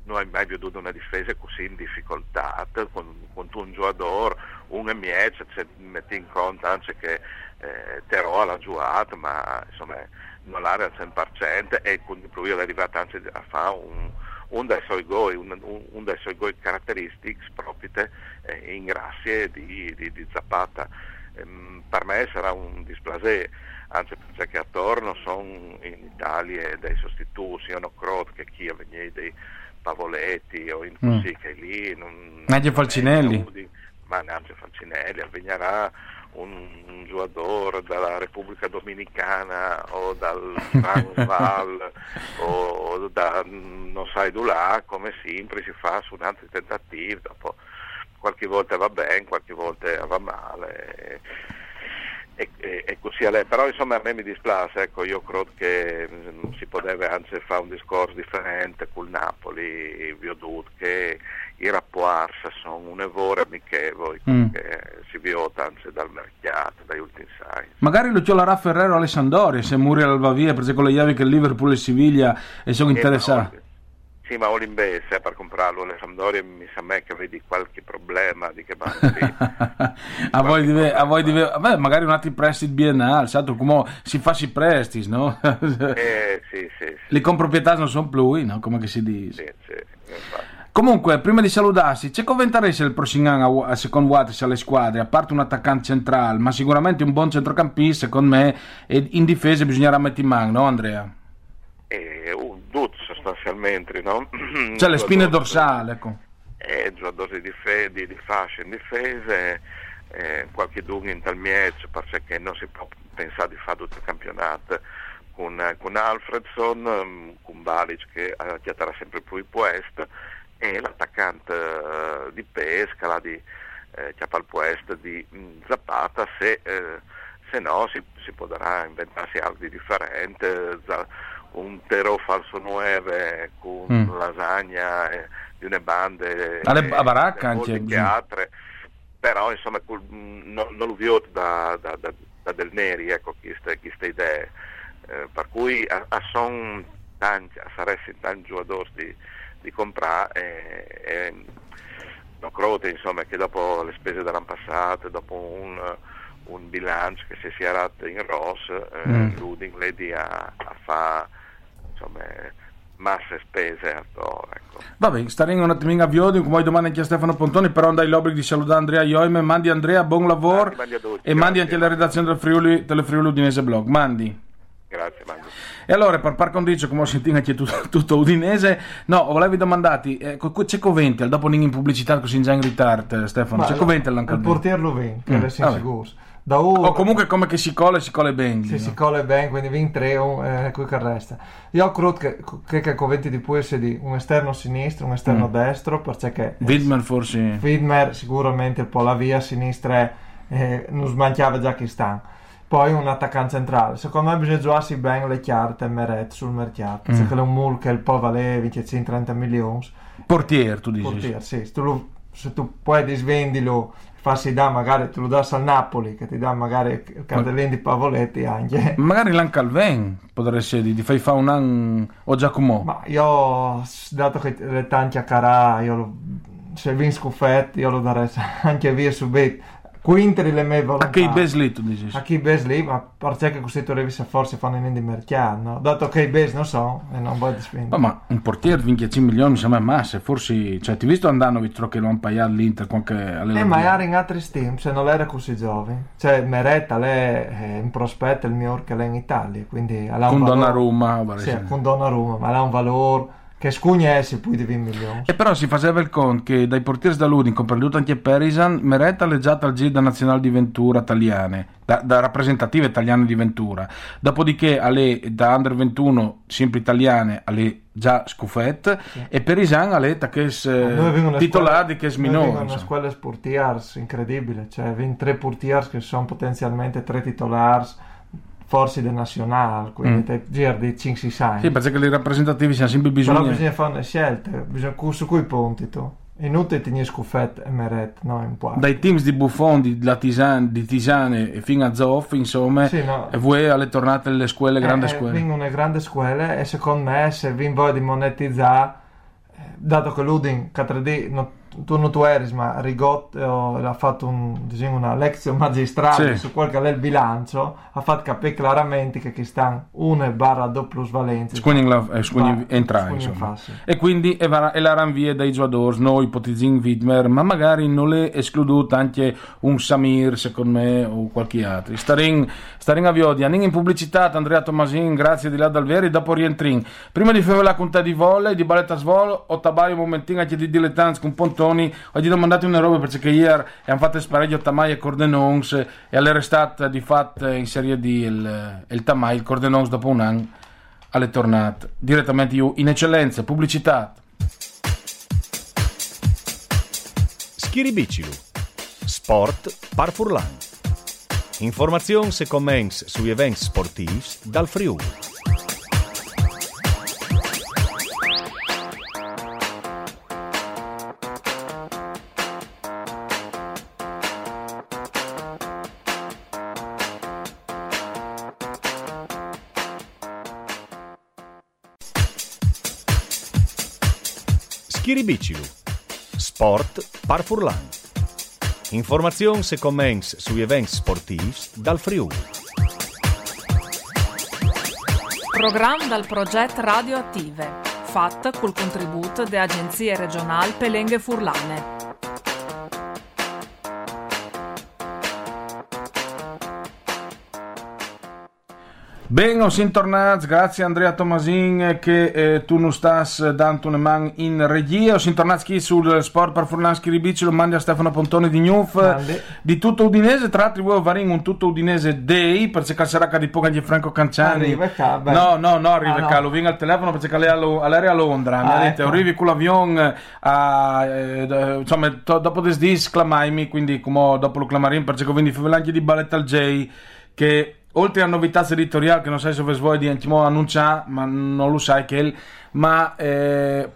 non hai mai veduto una difesa così in difficoltà. Con, con un giocatore un miece cioè, metti in conto anche che eh, Terò l'ha giocato ma insomma non l'ha al 100% e quindi lui è arrivato anche a fare un, un dei suoi gol un, un, dei suoi gol caratteristici proprio eh, in grazie di, di, di Zapata ehm, per me sarà un displacé anzi perché attorno sono in Italia dei sostituti non credo che chi veniva dei Pavoletti o in mm. sì, che lì non, Nadia Falcinelli ma neanche Falcinelli avvegnerà un, un giocatore dalla Repubblica Dominicana o dal Transvaal o da non sai là come sempre si fa su un altro tentativo dopo qualche volta va bene qualche volta va male e, e, e, così è lei. Però insomma a me mi dispiace, ecco, io credo che mh, mm, si potrebbe anzi fare un discorso differente col Napoli, vi ho detto che i rapporti sono un evore amichevole mm. che si vota anzi dal mercato, dagli ultimi sai. Magari lo c'è Ferrero Alessandori, se Muriel va via, perché con le chiavi che Liverpool e Siviglia e sono interessati. Sì, ma Olimbese per comprarlo le Sampdoria mi sa me che vedi qualche problema di che banchi. a, voi deve, a voi deve, beh, magari un altro prestito biennale, certo, come si fa si prestiti, no? eh, sì, sì, sì. Le comproprietà non sono più, no? Come si dice. Sì, sì. Comunque, prima di salutarsi, c'è commentaresse il prossimo anno a secondo Waters alle squadre, a parte un attaccante centrale, ma sicuramente un buon centrocampista, secondo me, e in difesa bisognerà mettere in mano, no Andrea? E un dut sostanzialmente, no? Cioè le spine dorsali, ecco. E giocatori di, fe- di, di fascia in difesa, eh, qualche dubbio in tal match, perché non si può pensare di fare tutto il campionato con, con Alfredson, mm, con Balic che chiaterà sempre più il puesto e l'attaccante uh, di pesca, la di eh, Chiapal Puest di mh, mm, Zapata, se, eh, se no si, si potrà inventarsi altro di differente, un tero falso 9 con mm. lasagna eh, di une bande Alle, a baracca anche che altre però insomma col, mm, non, non lo viot da, da, da, da, del Neri ecco queste, queste idee eh, per cui a, a son tanti sarebbero tanti giocatori di, di comprare e, e non credo insomma che dopo le spese dell'anno passato dopo un, un bilancio che si sia ratto in ROS eh, mm. l'Uding lei a, a fare insomma masse spese attorno. Ecco. Vabbè, staremo un attimino a Viodi, come domani anche a Stefano Pontoni, però andai l'obbligo di salutare Andrea Ioime, mandi Andrea, buon lavoro e mandi anche la redazione del Friuli, del Friuli Udinese Blog, mandi. Grazie, mandi. E allora, per par condicio, come ho sentito anche tutto, tutto udinese, no, volevi domandare, eh, c'è Coventel, dopo in pubblicità così in già in ritardo, Stefano, Ma c'è Coventel anche Il portier lo vende, mm. è sicuro. Da o comunque come che si cola si cola bene. Sì, no? si cola bene, quindi vin 3 eh, qui che resta. Io credo che, che, che conventi di può essere di un esterno sinistro, un esterno mm. destro, perché... Widmer forse... Widmer sicuramente un po' la via sinistra eh, non smanchiava già chi sta. Poi un attaccante centrale. Secondo me bisogna giocare bene le carte Meret sul mercato. Mm. Se è un mul che il po' vale 20-30 milioni. Portier, tu dici? Portier, sì. Se tu, se tu puoi disvendilo farsi da magari te lo das al Napoli che ti dà magari il cartellino di Pavoletti anche. Magari l'Ancalven potrebbe essere di fai fa un anno o Giacomo. Ma io dato che le tanti a Carà io lo, se vinco scuffetti io lo darei anche via subito Quinteri le mie volontà. A chi Besli tu dici? A chi Besli, ma perché così tu rivisa forse fanno in di mercato, no? Dato che i Bes non so e non voglio spendere. Ma, ma un portiere vince 5 milioni mi sembra massa, forse, cioè ti visto Andanovic che lo hanno pagato l'Inter qualche Eh, magari in altri steam, se non era così giovane. Cioè Meretta, lei è in prospetto il mio che lei in Italia, quindi ha un valore. Con Donnarumma, Sì, con Donnarumma, ma ha un valore che scugnesse poi di 20 milioni. E però si faceva il conto che dai portieri da Ludin, compreso anche Perisan, Meretta leggiata al Gida Nazionale di Ventura italiane, da, da, rappresentative italiane di Ventura. Dopodiché alle, da Under 21, sempre italiane, alle già scuffette, sì. e Perisan alle che eh, titolati che sminò. Noi una scuola sportiers incredibile, cioè 23 portiers che sono potenzialmente tre titolari forse del nazionale, quindi mm. te giri di 5-6 Sì, perché le rappresentativi siamo sempre bisogno. Però bisogna fare una scelta, bisogna, su cui punti tu. Inutile tenere scuffette e meret, no, in qua. Dai teams di Buffon, di, Tisane, di Tisane e fino a Zoff, insomma, sì, no. e voi alle tornate alle scuole, grandi eh, eh scuole. Vengono le grandi scuole e secondo me se vi voi di monetizzare, eh, dato che l'Udin, 3D, non tu non tu eri, ma Rigotto ha fatto un, diciamo, una lezione magistrale sì. su quel che è il bilancio, ha fatto capire chiaramente che qui stanno 1 barra 2 plus valenza. Squigni entrare, E quindi è, è la ranvia dai giocatori, noi ipotizziamo Widmer, ma magari non le escluduto anche un Samir, secondo me, o qualche altro. Starin, starin a Viodi, in pubblicità, Andrea Tomasin, grazie di là dal veri, dopo rientrin. Prima di fare la conta di volle, di balletta svolo, o tabai un momentino anche di dilettanti con ponto Tony, oggi ho mandato una roba perché ieri hanno fatto spareggio Tamai e Cordenons e all'estate di fatto in Serie D il, il Tamai, il Cordenons dopo un anno alle tornate direttamente io in eccellenza, pubblicità. Schiribicilu, sport par furlan. Informazioni e commenti sugli eventi sportivi dal Friuli. Schiribicilu. Sport par furlan. Informazioni e commenti sugli eventi sportivi dal Friuli. Programma dal progetto Radioattive. fat col contributo de agenzie regionali Pelenghe Furlane. Ben, siamo tornati, grazie Andrea Tomasin che eh, tu non stas dando una man in regia. Siamo tornati qui sul sport per Furlanski Ribici, lo mandi a Stefano Pontoni di Grande. di tutto Udinese. Tra l'altro, vuoi fare un tutto Udinese Day perché calcerà di poco anche Franco Canciani. Arriva qua, beh. No, no, no, arriva Ah, no. lo viene al telefono è allo- all'aereo a Londra. mi Ah, ha detto, ecco. arrivi con l'avion a, eh, d- insomma, to- dopo des dis clamaimi, quindi come dopo lo clamarim perché quindi fa anche di Ballet al J che oltre a novità editoriali che non sai se vuoi di anche annunciare, ma non lo sai che il- ma eh,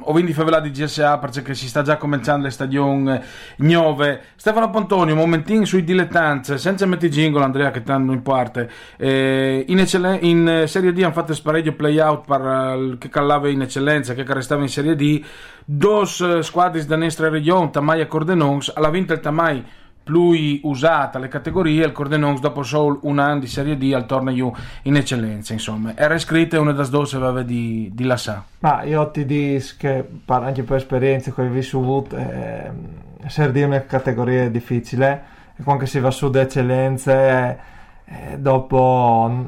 ho quindi favela di GSA perché si sta già cominciando le stagioni nuove. Stefano Pontoni, un momentino sui dilettanze, senza metti jingle Andrea che tanto in parte. Eh, in, eccellen- in Serie D hanno fatto spareggio play-out per eh, che callava in eccellenza, che restava in Serie D. Dos eh, squadre da nostra regione, Tamai e Cordenons, alla vinta il Tamai più usata le categorie, il Cordenons dopo solo un anno di Serie D al torneo in eccellenza, insomma. Era iscritta una das dose aveva di, di Lassà. Ma io ti dico che par- anche per esperienze che ho vissuto, eh, Serie D è una categoria difficile e quando si va su di eccellenze, eh, dopo,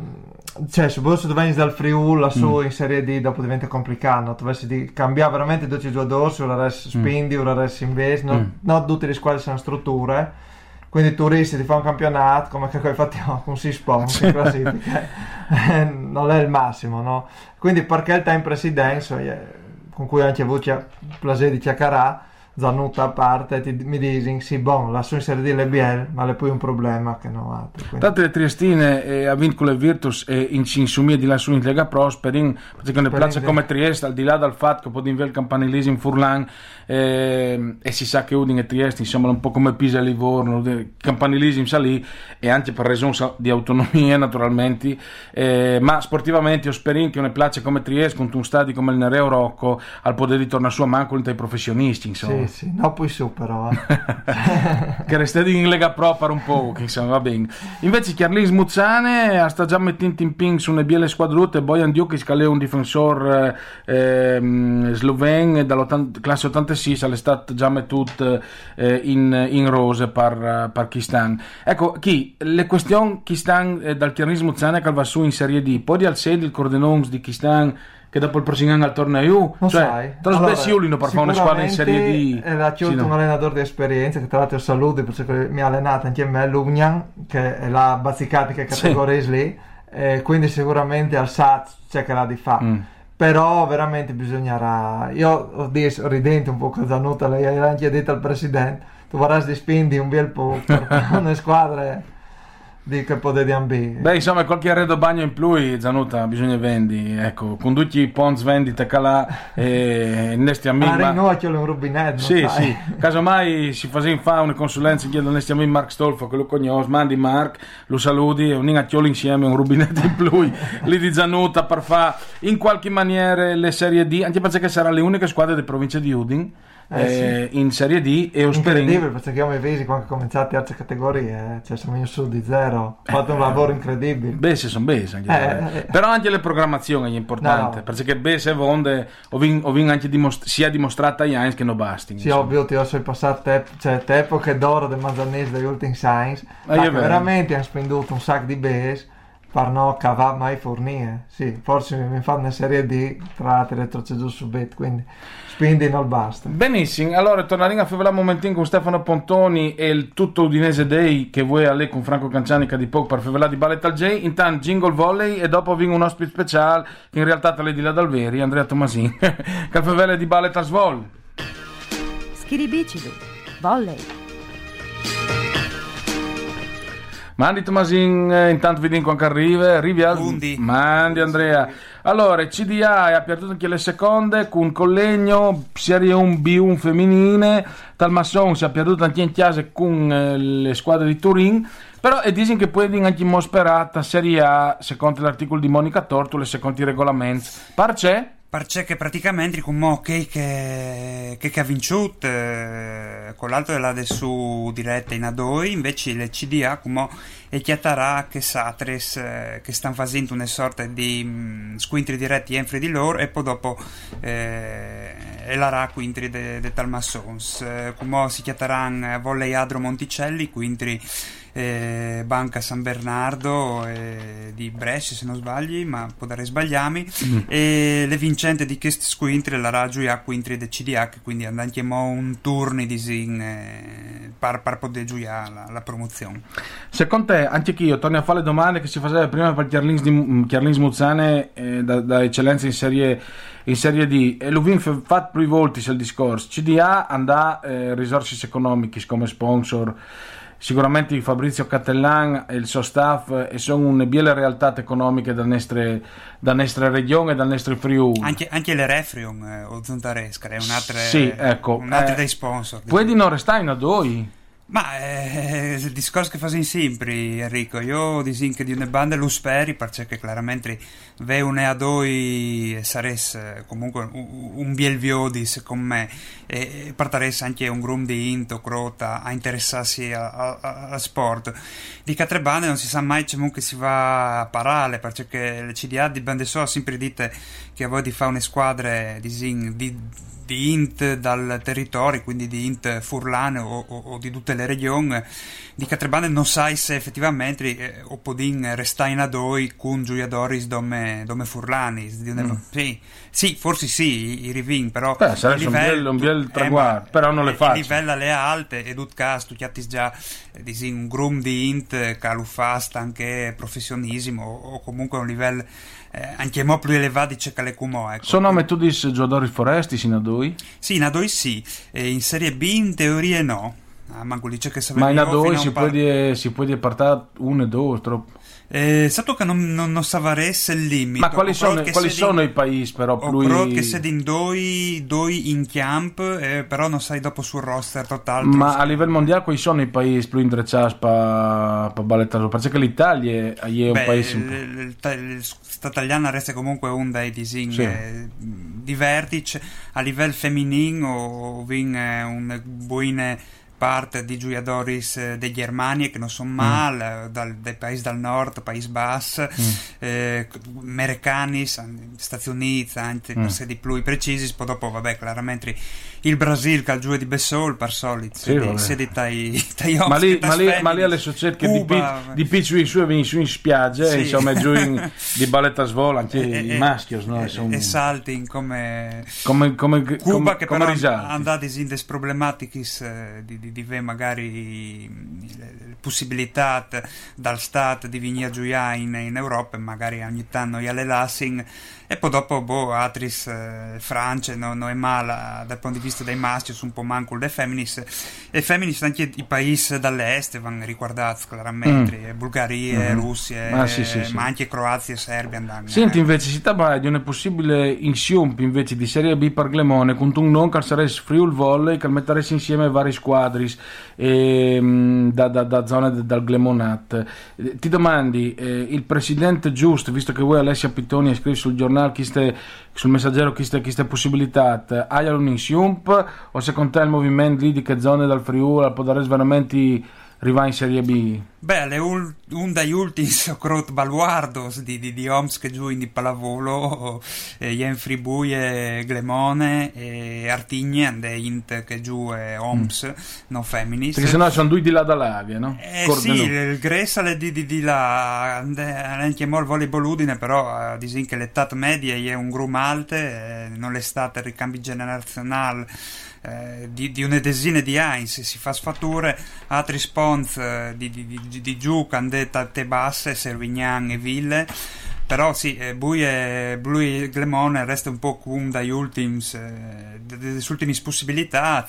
cioè soprattutto se tu vieni dal Friuli lassù Mm. in Serie D, dopo diventa complicato, tu dovresti di cambiare veramente 12 giocatori, ora resti spindi, ora resti investi, non, Mm. non tutte le squadre sono strutture. Quindi tu rischi di fare un campionato come che hai fatto con 6 sponsor in classifica, eh, non è il massimo, no? Quindi perché il time presidenza, eh, con cui anche avuto il piacere di chiacchierare, Zanuta a parte, ti, mi dicono, sì, bon, lassù in Serie D le BL, ma è poi un problema che non ha. Quindi- Tante le Triestine eh, ha vinto con le Virtus e in Cinsumia di lassù in Lega Prosperin, perché ne piace in- come Trieste, al di là del fatto che può avere il campanilese in Furlan eh, e si sa che Udine e Trieste, insomma, un po' come Pisa e Livorno, il campanilese in salì e anche per ragioni sa- di autonomia naturalmente, eh, ma sportivamente io spero che ne piace come Trieste, con un stadio come il Nereo Rocco, al poter ritornare su a manco ai professionisti, insomma. Sì, sì, no, poi su però. eh. che restate in Lega Pro per un po', che insomma va bene. Invece Chiarlis Muzzane sta già mettendo in ping su una biele squadrute, Bojan Djukic che è un difensore eh, ehm, sloven dalla classe 86, è stato già mettuto eh, in, in rose per, per Kistan. Ecco, chi, le questioni Kistan eh, dal Muzzane che va su in Serie D, poi di al sedi il Cordenons di Kistan che dopo il prossimo anno al torneo, Non cioè, sai. trasmessi Ulino per fare una squadra in Serie D. Era Sì, chiuso no. un allenatore di esperienza che tra l'altro saluto perché mi ha allenato anche me, Lugnan, che è la bazzicatica Sì. categoria lì, e quindi sicuramente al SAT cercherà di fare. Mm. Però veramente bisognerà. Io ho detto, ridente un po' con lei ha anche detto al presidente: tu vorrai di spindi un bel po' per una squadra di che potete ambire. Beh, insomma, qualche arredo bagno in più, Zanuta, bisogna vendi. Ecco, con tutti i ponzi vendita calà e nesti amici. Ma ma- rinocchiolo un rubinetto. Sì, sai. sì, casomai si fa fa una consulenza chiedo a nesti amici Mark Stolfo, che lo conosco, mandi Mark, lo saluti e un ingacchiolo insieme, un rubinetto in più, lì di Zanuta per fare in qualche maniera le Serie D, anche perché sarà le uniche squadre di provincia di Udin Eh, eh, in Serie D e Osperin. Incredibile perché mi vedi quando ho cominciato terze categorie, eh, cioè siamo in su di zero, ho fatto un lavoro incredibile. Beh, se sono anche Eh, eh. però anche le programmazioni è importante No. perché bese vonde ho vin, ho vin anche dimost- sia dimostrata a Heinz che non basti Sì, ovvio, ti ho sei passato te, cioè, te epoche d'oro del Manzanese degli ultimi Science, Ah, veramente hanno spenduto un sacco di base per non cavare mai fornie. Sì, forse mi fanno una serie D, tra l'altro retrocesso subito, quindi spindi non basta. benissimo allora torneremo a fare un momentino con Stefano Pontoni e il tutto Udinese Day che vuoi a lei con Franco Canciani che di poco per fare di Ballet al J intanto jingle volley e dopo vinco un ospite speciale che in realtà te di là dal veri Andrea Tomasin che fa di Ballet al Svol Schiribicidu. Volley. Mandi Tomasin, eh, intanto vi dico anche arriva, arrivi al... Undi. Mandi Andrea. Allora, CDA ha perduto anche le seconde con Collegno, Serie 1 B1 femminile, Talmasson si è perduto anche in chiesa con eh, le squadre di Turin, però e dicono che poi è anche mo sperata Serie A, secondo l'articolo di Monica Tortule, secondo i regolamenti. Parce? Perché praticamente come che, che, che ha vinto eh, con l'altro della del suo diretta in A2 invece le CDA come e chiatarà che Satres eh, che stanno facendo una sorta di mh, mm, squintri diretti entri di loro e poi dopo eh, e la ra quintri de, de Talmassons. Eh, come si chiateranno Volley Adro Monticelli quintri eh, Banca San Bernardo eh, di Brescia se non sbagli ma può dare sbagliami. Mm. e le vincenti di questo squintri la Raggio a quintri del CDH quindi andiamo un turno di sin eh, per, per poter giocare la, la, promozione. Secondo te anche io torno a fare le domande che si faceva prima per Chiarlins, di, Chiarlins Muzzane eh, da, da, eccellenza in serie in Serie D. E l'ho fatto più volte il discorso. CDA andà eh, risorse economiche come sponsor sicuramente Fabrizio Cattellan e il suo staff e sono una belle realtà economiche dalla nostra, dalla nostra regione e dal nostro Friuli. Anche, anche le Refrium eh, o Zontaresca è un'altra, sì, ecco, un altro eh, dei sponsor. Puoi di non restare in A2? Ma eh, il discorso che fai sempre Enrico, io dico che di una banda lo speri perché chiaramente ve un a due saresse comunque un, biel viodis con me e partaresse anche un gruppo di into crota a interessarsi al sport. Di catre bande non si sa mai comunque si va a parare perché le CDA di bande so sempre dite che a voi di fare una squadra di, di di int dal territorio, quindi di int furlane o, o, o di tutte le regioni, di Catrebane non sai se effettivamente eh, o podin resta in adoi con gioiadoris dome, dome furlani. Mm. Sì, sì, forse sì, i rivin, però... Beh, sarebbe un bel, eh, traguardo, eh, però non le faccio. Livello alle alte, ed ut caso, tu chiatti già eh, un grum di int fa anche professionismo o comunque un livello eh, anche più elevati c'è che le cumò. Ecco. Sono dici giocatori foresti in Adoi? Sì, in Adoi sì, e in Serie B in teoria no. Ah, ma in Adoi si, par- può si può partire uno e due, troppo. Eh, sato che non, non, non savaresse il limite. Ma quali sono, quali sono i paesi però più... Lui... che sei in due, due in camp, eh, però non sai dopo sul roster totale. Ma a livello mondiale quali sono i paesi più indrecciati per pa ballettare? Perché l'Italia è un Beh, paese... L'Italia italiana resta comunque un dei disegni sì. Eh, di vertice. A livello femminile o vin un buone parte di giuiadoris eh, di Germania che non sono male, mm. dal, dai paesi del nord, paesi bassi, mm. eh, americani, Stati Uniti, anche mm. per di più precisi, poi dopo vabbè chiaramente il Brasile che giù di Bessol per solito, sì, se di tai, tai ma lì, ma, lì, ma lì alle società Cuba, di, di piccioli su e su in spiaggia sì. insomma giù in, di balletta svola anche e, i maschi no? e, e salting come, come, come Cuba come, che come però andate in des problematiche eh, di, di di, di magari le possibilità dal Stato di venire giocare in, in Europa magari ogni tanto alle Lassing e poi dopo boh, Atris eh, Francia non, non, è male dal punto di vista dei maschi un po' manco dei femminis e femminis anche i paesi dall'est vanno riguardati chiaramente mm. Bulgaria, mm. Russia ah, sì, sì, sì. ma anche Croazia e Serbia andando, senti eh. invece si parla di una possibile insiump invece di Serie B per Glemone con un non sarebbe Friul Volley che metteresse insieme vari squadri eh, da, da, da zone del Glemonat ti domandi eh, il presidente giusto visto che voi Alessia Pittoni scrive sul giornale queste, sul messaggero queste, queste possibilità hai un insiump o secondo te il movimento lì di che zone dal Friuli può dare veramente arrivare in Serie B? Beh, le ul- un degli ultimi crot baluardos di, di, di Oms che giù in pallavolo, eh, Jen Fribui e Glemone e Artigne, and Int che giù è Oms, mm. non Feminist. Perché sennò sono due di là dall'Avia, no? Eh sì, il Gressale di, di, di là, anche il voleibol udine, però eh, disin che l'età media è un grum alte, eh, non l'estate il ricambio generazionale eh, di, di, una desina di Heinz si fa sfatture altri spons eh, di, di, di, di giù candetta te basse Servignan e Ville però sì, eh, Bui e Blue e resta un po' come dagli ultimi eh, ultime possibilità.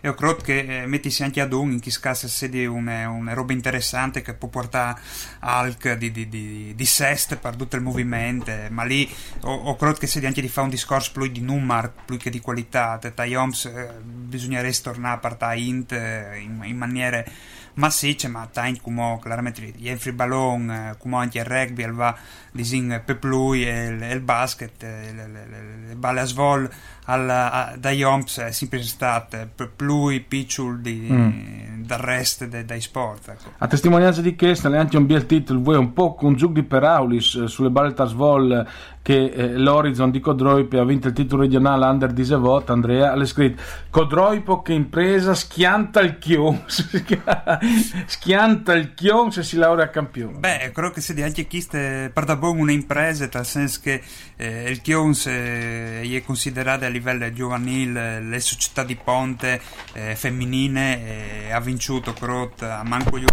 E ho credo che eh, anche ad un in chi scassa sedi una, una roba interessante che può portare Hulk di, di, di, di sest per tutto il movimento. Ma lì ho, ho credo che sedi anche di fare un discorso più di numero più che di qualità. Teta Homs eh, bisognerebbe tornare a partire int eh, in, in maniere massicce, ma tanti come chiaramente gli enfri ballon, eh, come anche il rugby, il va disin per lui il, il basket, eh, le, le, le, le balle a svol al, a, da Jomps è sempre stato per lui picciul di, mm. dal resto de, dei sport. Ecco. A testimonianza di questo, anche un bel titolo, vuoi un po' con giù di Peraulis eh, sulle balle da svol che eh, l'Horizon di Codroipe ha vinto il titolo regionale Under Disevot, Andrea, ha scritto Codroipo che impresa schianta il chion, schianta il chion se si laurea campione. Beh, credo che sia anche chi per da buon una impresa, nel senso che eh, il chion è considerato a livello giovanile le società di ponte eh, femminine eh, ha vinto Crot a manco gli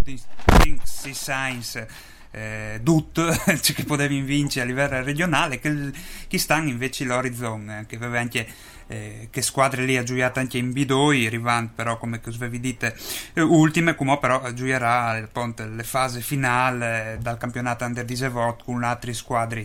Science eh, DUT cioè che potevi vincere a livello regionale che, che stanno invece l'Horizon eh, che aveva anche eh, che squadre lì ha giocato anche in B2 Rivant però come vi dite eh, ultime come però appunto, le fasi finali eh, dal campionato Under 17 con altre squadre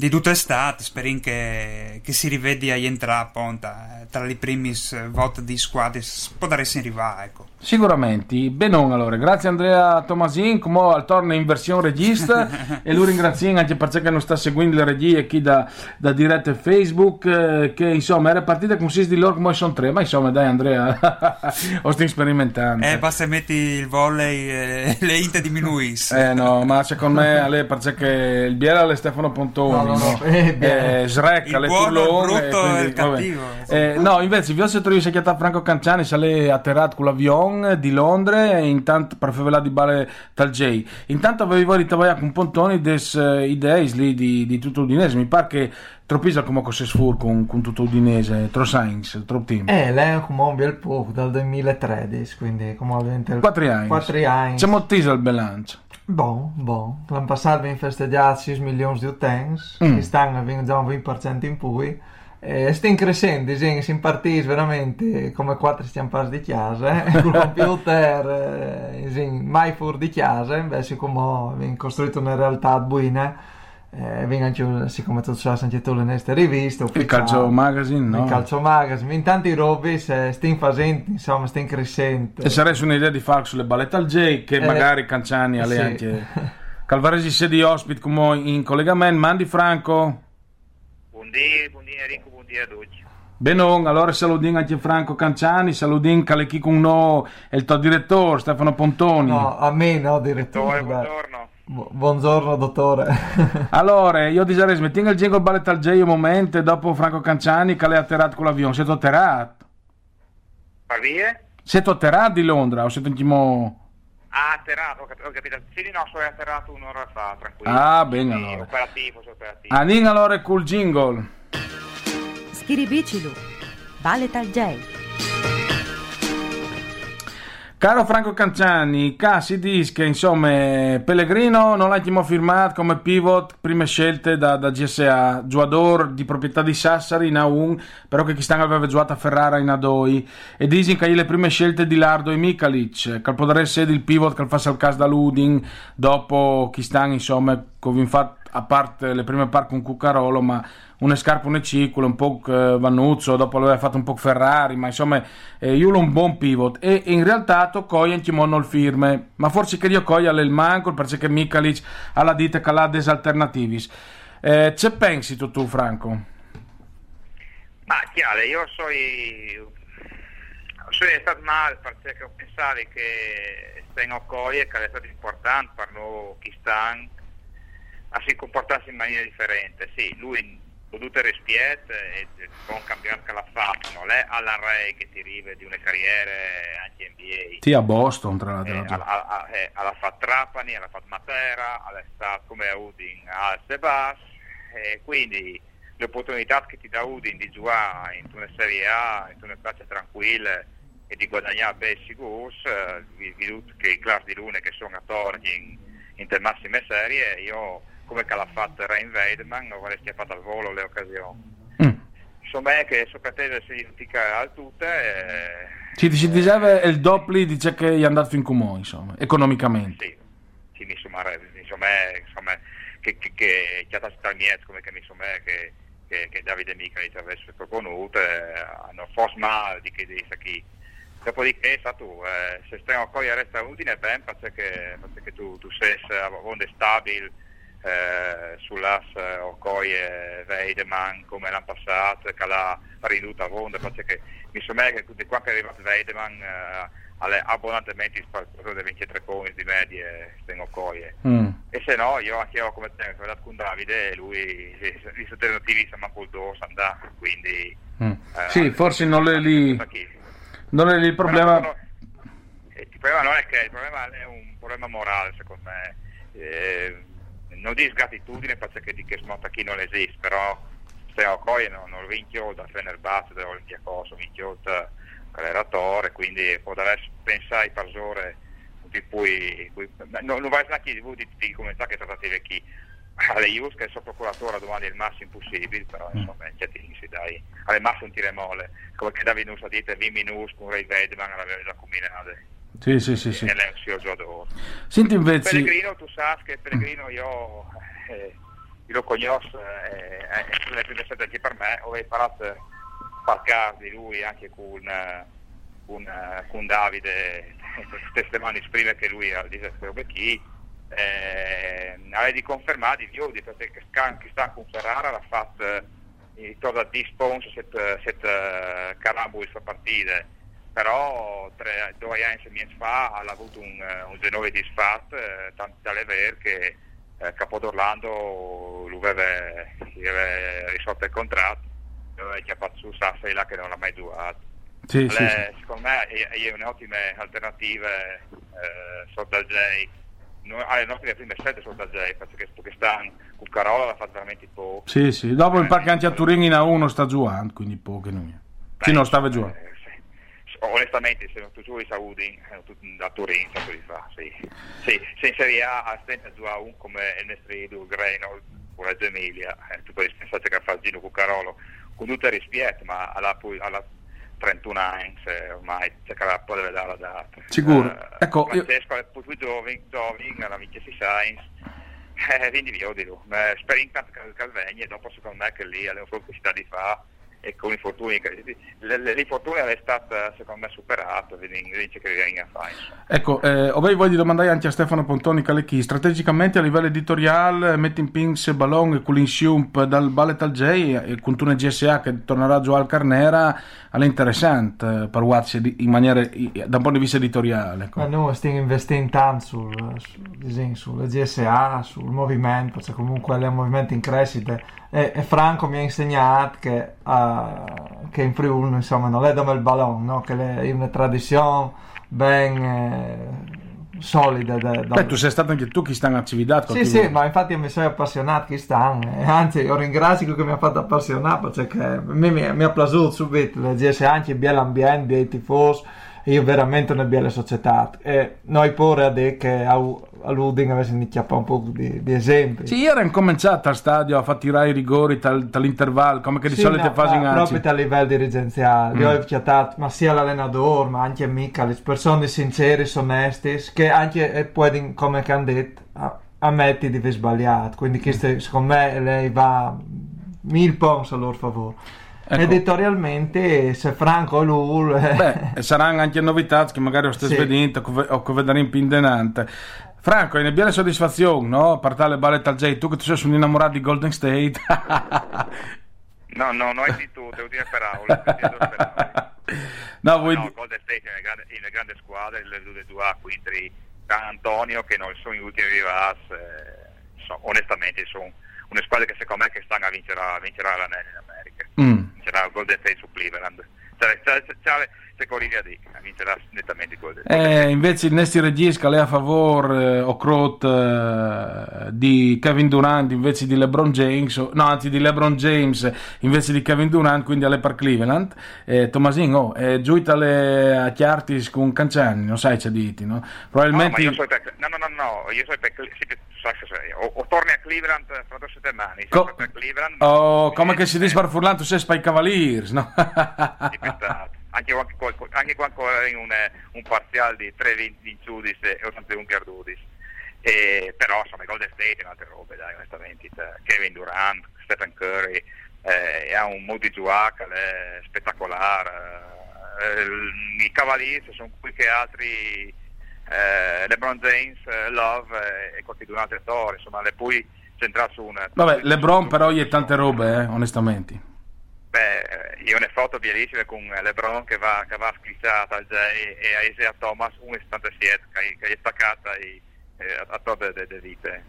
di tutta estate, speriamo che, che si rivedi a entrare appunto, eh, tra i primi voti di squadre, può dare in riva, ecco. Sicuramente, benon allora, grazie Andrea Tomasin, come al torno in versione regista e lo ringraziamo anche perché non sta seguendo le regie qui da, da dirette Facebook, eh, che insomma era partita con 6 di loro come sono tre, ma insomma dai Andrea, lo sto sperimentando. Eh, basta metti il volley e le inte diminuisce. Eh no, ma secondo me alle, perché il Biela è Stefano Pontoni, no, no, no. Eh, eh, Shrek, il buono, il brutto quindi, e il cattivo. Eh, no, invece vi ho sentito che Franco Canciani, se lei atterrato con l'avione di Londra e intanto per fare di bale tal J. Intanto avevo ritrovato un pontone des uh, idee lì di, di tutto l'Udinese. Mi pare che Troppisa come cose sfur con, con tutto l'Udinese, Tro Sainz, Tro Team. Eh, lei è come un bel po' dal 2013, quindi come ovviamente... 4 anni. 4 anni. C'è mottisa il bilancio. Bon, bon. L'anno passato abbiamo festeggiato 6 milioni di utenti, mm. quest'anno abbiamo già un 20% in più. Eh, stiamo crescendo, disegni, si partiti veramente come quattro stiamo pas di chiesa, eh? col computer, eh, mai fuori di chiesa, beh, siccome abbiamo costruito una realtà buona, eh, vengo anche, siccome tu sai, anche tu le nostre riviste, il Calcio Magazine, no? Il Calcio Magazine, in tanti robi, stiamo facendo, insomma, stiamo crescendo. E sarebbe un'idea di fare sulle ballette al J, che eh, magari Canciani, sì. anche... Calvaresi sia di ospite come in collegamento, Mandi Franco. Buondì, buondì Enrico, buondì a tutti. Benon, allora saludin anche Franco Canciani, saludin Calechi con no, il tuo direttore Stefano Pontoni. No, a me no, direttore. buongiorno. Buongiorno dottore. allora, io direi smetti il jingle ballet al J un momento dopo Franco Canciani che l'hai atterrato con l'avione. Siete atterrato? Parvie? Siete atterrato di Londra o siete in mo... Ah, atterrato, ho capito. Sì, no, sono atterrato un'ora fa, tranquillo. Ah, bene allora. Operativo, sono operativo. Anin allora col jingle. Schiribicilu, vale tal J. Caro Franco Canciani, si dice che insomma Pellegrino non l'abbiamo firmato come pivot, prime scelte da, da GSA, giocatore di proprietà di Sassari in A1, però che Chistan aveva giocato a Ferrara in A2 e dicono che le prime scelte di Lardo e Mikalic, che potrebbe essere il pivot che fa il caso da Ludin dopo Chistan insomma, come infatti a parte le prime parti con Cuccarolo, ma una scarpa, un ciclo, un po' Vannuzzo, dopo l'aveva fatto un po' Ferrari, ma insomma eh, io un buon pivot e in realtà Tokoya in Kimono il firme, ma forse che io Koya il manco perché Mikalic ha la dita che ha des alternativis. Eh, ce pensi tu, tu Franco? Ma chiaro, io sono sono stato male perché ho pensato che Sten Koya che è stato importante per noi chi stanno a si comportarsi in maniera differente. Sì, lui potuto rispiettare e buon campionato che l'ha fatto, non è alla Ray che ti rive di una carriera anche NBA. Sì, a Boston tra l'altro. Eh, alla, eh, fatto Trapani, alla fatto Matera, alla stato come a Udin al Sebas, e quindi l'opportunità che ti dà Udin di giocare in una Serie A, in una piazza tranquilla e di guadagnare bei sicuri, eh, che i class di Lune che sono a Torri in, in te massime serie, io come che l'ha fatto Rain Weidman, non vorrei schiaffare al volo le occasioni. Mm. Insomma, è che Socratese si dimentica al tutte. E... Ci, ci diceva il doppio dice che è andato fin come insomma, economicamente. Sì, sì mi insomma, insomma, insomma che, che, che, dato il come che mi insomma, che, che, che Davide Mica ci avesse proponuto, eh, hanno forse male di che dice chi Dopodiché, sa tu, eh, se stiamo a resta utile, ben, perché, perché tu, tu sei onde stabile eh, sull'as Okoye Weideman come l'anno passato, che l'ha ridotto a Vonda, perché mi sembra che tutti qua che è arrivato Weideman eh, alle abbondantemente spazzato dei 23 punti di medie stengo Okoye. Mm. E se no, io anche io come te, ho con Davide, lui, gli alternativi po' dos andà, quindi... Mm. Eh, sì, forse non è lì... Non è lì il problema... No, il problema non è che il problema è un problema morale, secondo me. Eh, non di sgratitudine perché di che smonta chi non esiste, però stiamo poi non, non vinchio da Fenerbahce, da Olympiacos, vinchio da Calleratore, quindi può aver pensato ai parsore di cui, cui non, non vai neanche di di, di comunità che trattative chi alle IUS che il suo procuratore domani è il massimo possibile, però mm. insomma mm. si dai, alle massimo un tire mole, come che Davide Nusa dite, vi minus con Ray Vedman l'aveva già combinato. Sì, sì, sì. sì. E giocatore. Senti invece... Pellegrino, tu sai che Pellegrino io, eh, io lo conosco, eh, è le prime sette anche per me, ho imparato a parlare di lui anche con, con, con Davide, queste mani prima che lui ha detto che chi, eh, aveva di confermare di più, perché che sta con Ferrara l'ha fatto eh, intorno a 10 sponsor, 7 caramboli sue partite però tre, due anni fa ha avuto un, eh, un genove disfatto, eh, tanto tale vero che eh, Capo d'Orlando lui aveva, risolto il contratto, aveva chiappato su Sassi là che non l'ha mai giocato. Sì, sì, sì. Secondo me è, un'ottima alternativa eh, sotto al J. Noi, alle nostre prime scelte sotto al J perché, perché stanno con Carola l'ha fatto veramente poco. Sì, sì, dopo il parco anche a Turin in A1 sta giocando, quindi poco non è. Sì, non stava giocando onestamente giochi a Udin da Turin fa sì. sì, se in Serie A a stenta giù a un come il Nestrido, Greno o Reggio Emilia eh, tu puoi pensare che fa Gino Cuccarolo con tutto il rispetto ma alla, alla 31 anni ormai c'è che la può dare la data. Sicuro. Uh, ecco Francesco io... è più giovane giovane alla Vinci Science eh, quindi io dirò spero intanto che Calvegni e dopo secondo me che lì alle università di fa e con infortuni l'infortunio è stato secondo me superato dice che viene a fare ecco eh, voglio domandare anche a Stefano Pontoni Calecchi strategicamente a livello editoriale metti in Pinks Ballon e Culin Siump dal Ballet al J e con Tune GSA che tornerà a giocare al Carnera è interessante per Watch in maniera da un punto di vista editoriale ecco. ma noi stiamo investendo tanto sul, sul, sulle GSA sul movimento cioè comunque è un movimento in crescita e, e Franco mi ha insegnato che, uh, che in Friuli insomma non è come il ballon no? che è una tradizione ben eh, solida de, Beh, tu sei stato anche tu che sta in attività sì sì ma infatti mi sono appassionato che stanno e anzi io ringrazio che mi ha fatto appassionare perché mi, mi, mi ha piaciuto subito le GS anche il ambiente i tifosi io veramente una bella società. E noi pure a dire che all'Uding avessi iniziato un po' di, di, esempi. Sì, io ero incominciato al stadio a fare tirare i rigori dall'intervallo come che di sì, solito no, fasi in proprio a livello dirigenziale. Mm. io ho fiatato ma sia l'allenatore ma anche mica le persone sincere oneste che anche e poi come hanno detto ammetti di aver sbagliato quindi questo, secondo me lei va mil punti a loro favore Ecco. Editorialmente, se Franco o lui... Beh, saranno anche novità che magari ho stesso sì. vedendo o che vedremo in pindenante. Franco, hai una bella soddisfazione, no? Partare le balle tal J, tu che tu sei un innamorato di Golden State. no, no, non è di tu, devo dire per aula. no, vuoi... no, Golden State è una grande, è una grande squadra, le due due quindi San Antonio che non sono gli ultimi vivas, eh, so, onestamente sono una squadra che secondo me che stanno a vincere, a vincere l'anello. Mm. C'era Golden State su Cleveland. Cioè, cioè, cioè, corrige lì, vincerà nettamente Golden State. Eh, invece il Nesti Regisca lei a favore eh, o Crot eh, di Kevin Durant invece di LeBron James, no anzi di LeBron James invece di Kevin Durant, quindi alle per Cleveland. Eh, Tomasino, oh, è giunta a Chiartis con Canciani, non sai c'è diti, no? Probabilmente... No, no, no, no, no, io so per, o, o torni a Cleveland fra due settimane. Co- oh, come che si dice per Furlan tu sei Spy Cavaliers no? anche, anche quando in un, un parziale di 3 20 giudis e 81 perdudis e, però insomma Golden State è un'altra roba dai onestamente. Kevin Durant Stephen Curry eh, ha un modo di giocare spettacolare. Eh, I Cavaliers sono qui che altri eh, LeBron James, eh, Love eh, e altro attore, insomma, le puoi centrare su una... Vabbè, LeBron però gli è tante robe, eh, onestamente. Beh, io ne foto bellissime con LeBron che va, che va schlizzata al Jay e a Isaiah Thomas 1,77 che, che è staccata e a toate de, de vite.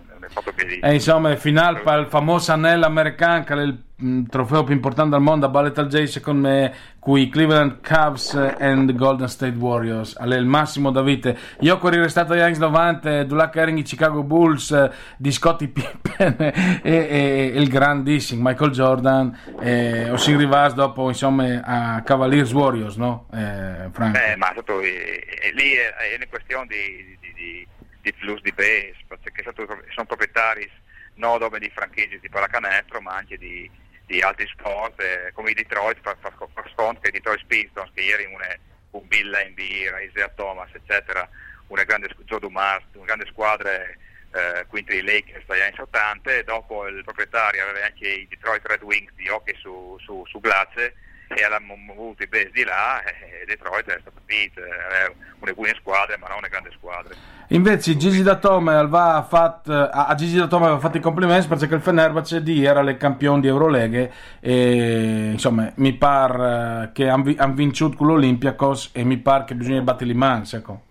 E insomma, final per il famoso anello americano, che è il mm, trofeo più importante al mondo, a Ballet al J, secondo me, qui Cleveland Cavs e Golden State Warriors, è il massimo da vite. Io correre stato negli anni 90, Dulac Herring, i Chicago Bulls, di Scottie Pippen e, e, e, il grandissimo Michael Jordan, e ho si rivas dopo, insomma, a Cavaliers Warriors, no? Eh, Franco. Beh, ma eh, eh, lì è, è una questione di, di, di di base, perché sono proprietari non solo di franchigie di pallacanestro, ma anche di, di altri sport, eh, come i Detroit, per far che i Detroit Pistons, che ieri un Bill Lamby, Isaiah Thomas, eccetera, una grande, Joe Dumas, una grande squadra, eh, quindi i Lakers dagli anni 80, e dopo il proprietario aveva anche i Detroit Red Wings di hockey su, su, su glace, e avuto i base di là e Detroit è stata vinta, è una buona squadra ma non una grande squadra. Invece Gigi Datome a Gigi Datome aveva fatto i complimenti perché il Fenerbahce di era il campione di Euroleghe e insomma mi pare che hanno han vinto con l'Olympiacos e mi pare che bisogna battere i Mans ecco.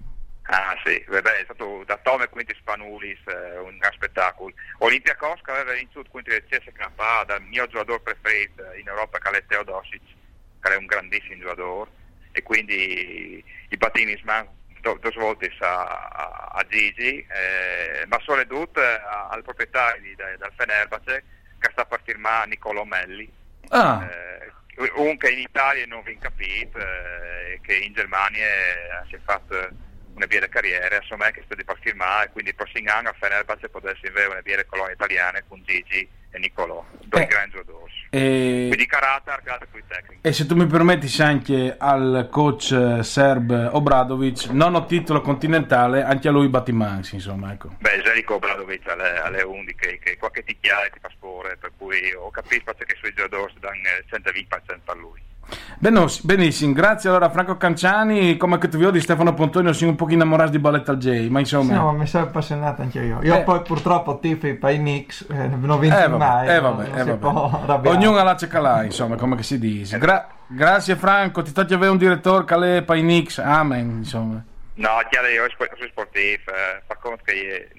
Ah sì, vabbè, è stato da Tome quindi Spanulis, eh, un gran spettacolo. Olympiacos che aveva vinto quindi il CSK dal mio giocatore preferito in Europa è Teodosic è un grandissimo giocatore e quindi i patini sman due volte a, a, Gigi, eh, ma soprattutto al proprietario di, dal Fenerbahce che sta per firmare Niccolò Melli. Ah. Eh, un che in Italia non vi capito e eh, che in Germania eh, si è fatto una bella carriera, insomma che sta di per firmare, quindi il prossimo anno a Fenerbahce potesse avere una bella colonia italiana con Gigi e Niccolò, due eh. grandi giocatori. E... Quindi carattere, carattere poi tecnico. E se tu mi permetti anche al coach eh, serb Obradovic, non ho titolo continentale, anche a lui Battimans, insomma, ecco. Beh, Zelico Obradovic alle, alle 11 che, che qualche ticchiare ti fa spore, per cui ho capito che sui giocatori danno 120% a lui. Benissimo, grazie allora Franco Canciani, come che tu vedi di Stefano Pontonio, sono un po' innamorato di Balletta al J, ma insomma... Sì, no, mi sono appassionato anche io. Io eh. poi purtroppo tifo i Pai Knicks, eh, non ho vinto eh, vabbè, mai. Eh, vabbè, eh, vabbè. Ognuno ha la cecalà, insomma, come si dice. Gra- grazie Franco, ti togli avere un direttore che è Pai Knicks, amen, insomma. No, chiaro, io sono sportivo, eh, fa conto che...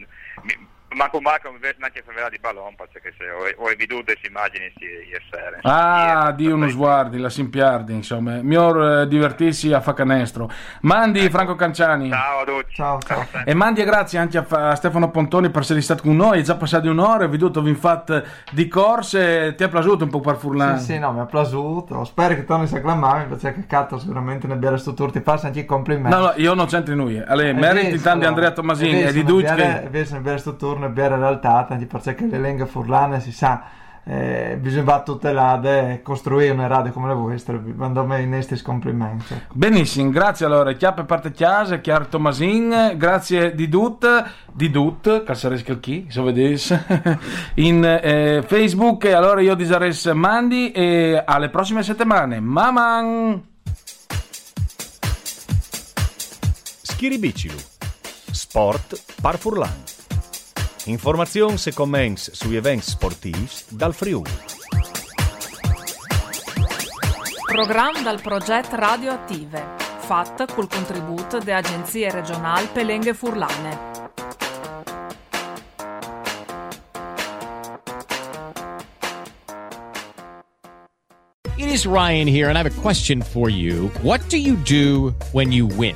Mi, Marco Marco invece neanche favela di ballon perché se ho, ho veduto queste immagini ieri sera ah di uno sguardi la simpiardi insomma. Miglior eh, divertirsi a fa canestro mandi ecco. Franco Canciani. Ciao a tutti. Ciao, ciao. e mandi grazie anche a, a, Stefano Pontoni per essere stato con noi. È già passato un'ora veduto vi fatto di corse. Ti è piaciuto un po' per Furlan? Sì sì no mi è piaciuto. Spero che torni a acclamarmi perché che cazzo sicuramente ne abbia sto tour ti faccio anche i complimenti. No no io non c'entro in lui. Allora meriti tanto di Andrea Tomasini e di Ducci che invece ne abbia sto tour una vera realtà, tanti perché le lingue furlane si sa, eh, bisogna tutelare e costruire una radio come la vostra, quando me in questi complimenti. Benissimo, grazie allora, chiappe parte chiasa, chiaro Tomasin, grazie di Dut, di Dut, calzaresca il chi, se vedesse, in eh, Facebook, e allora io disares mandi e alle prossime settimane, maman! Schiribicilu, sport par furlan. Informazioni e commenti sugli eventi sportivi dal Friuli. Programma dal progetto Radioattive, fatto col contributo delle agenzie regionali Pelenghe Furlane. It is Ryan here, and I have a question for you. What do you do when you win?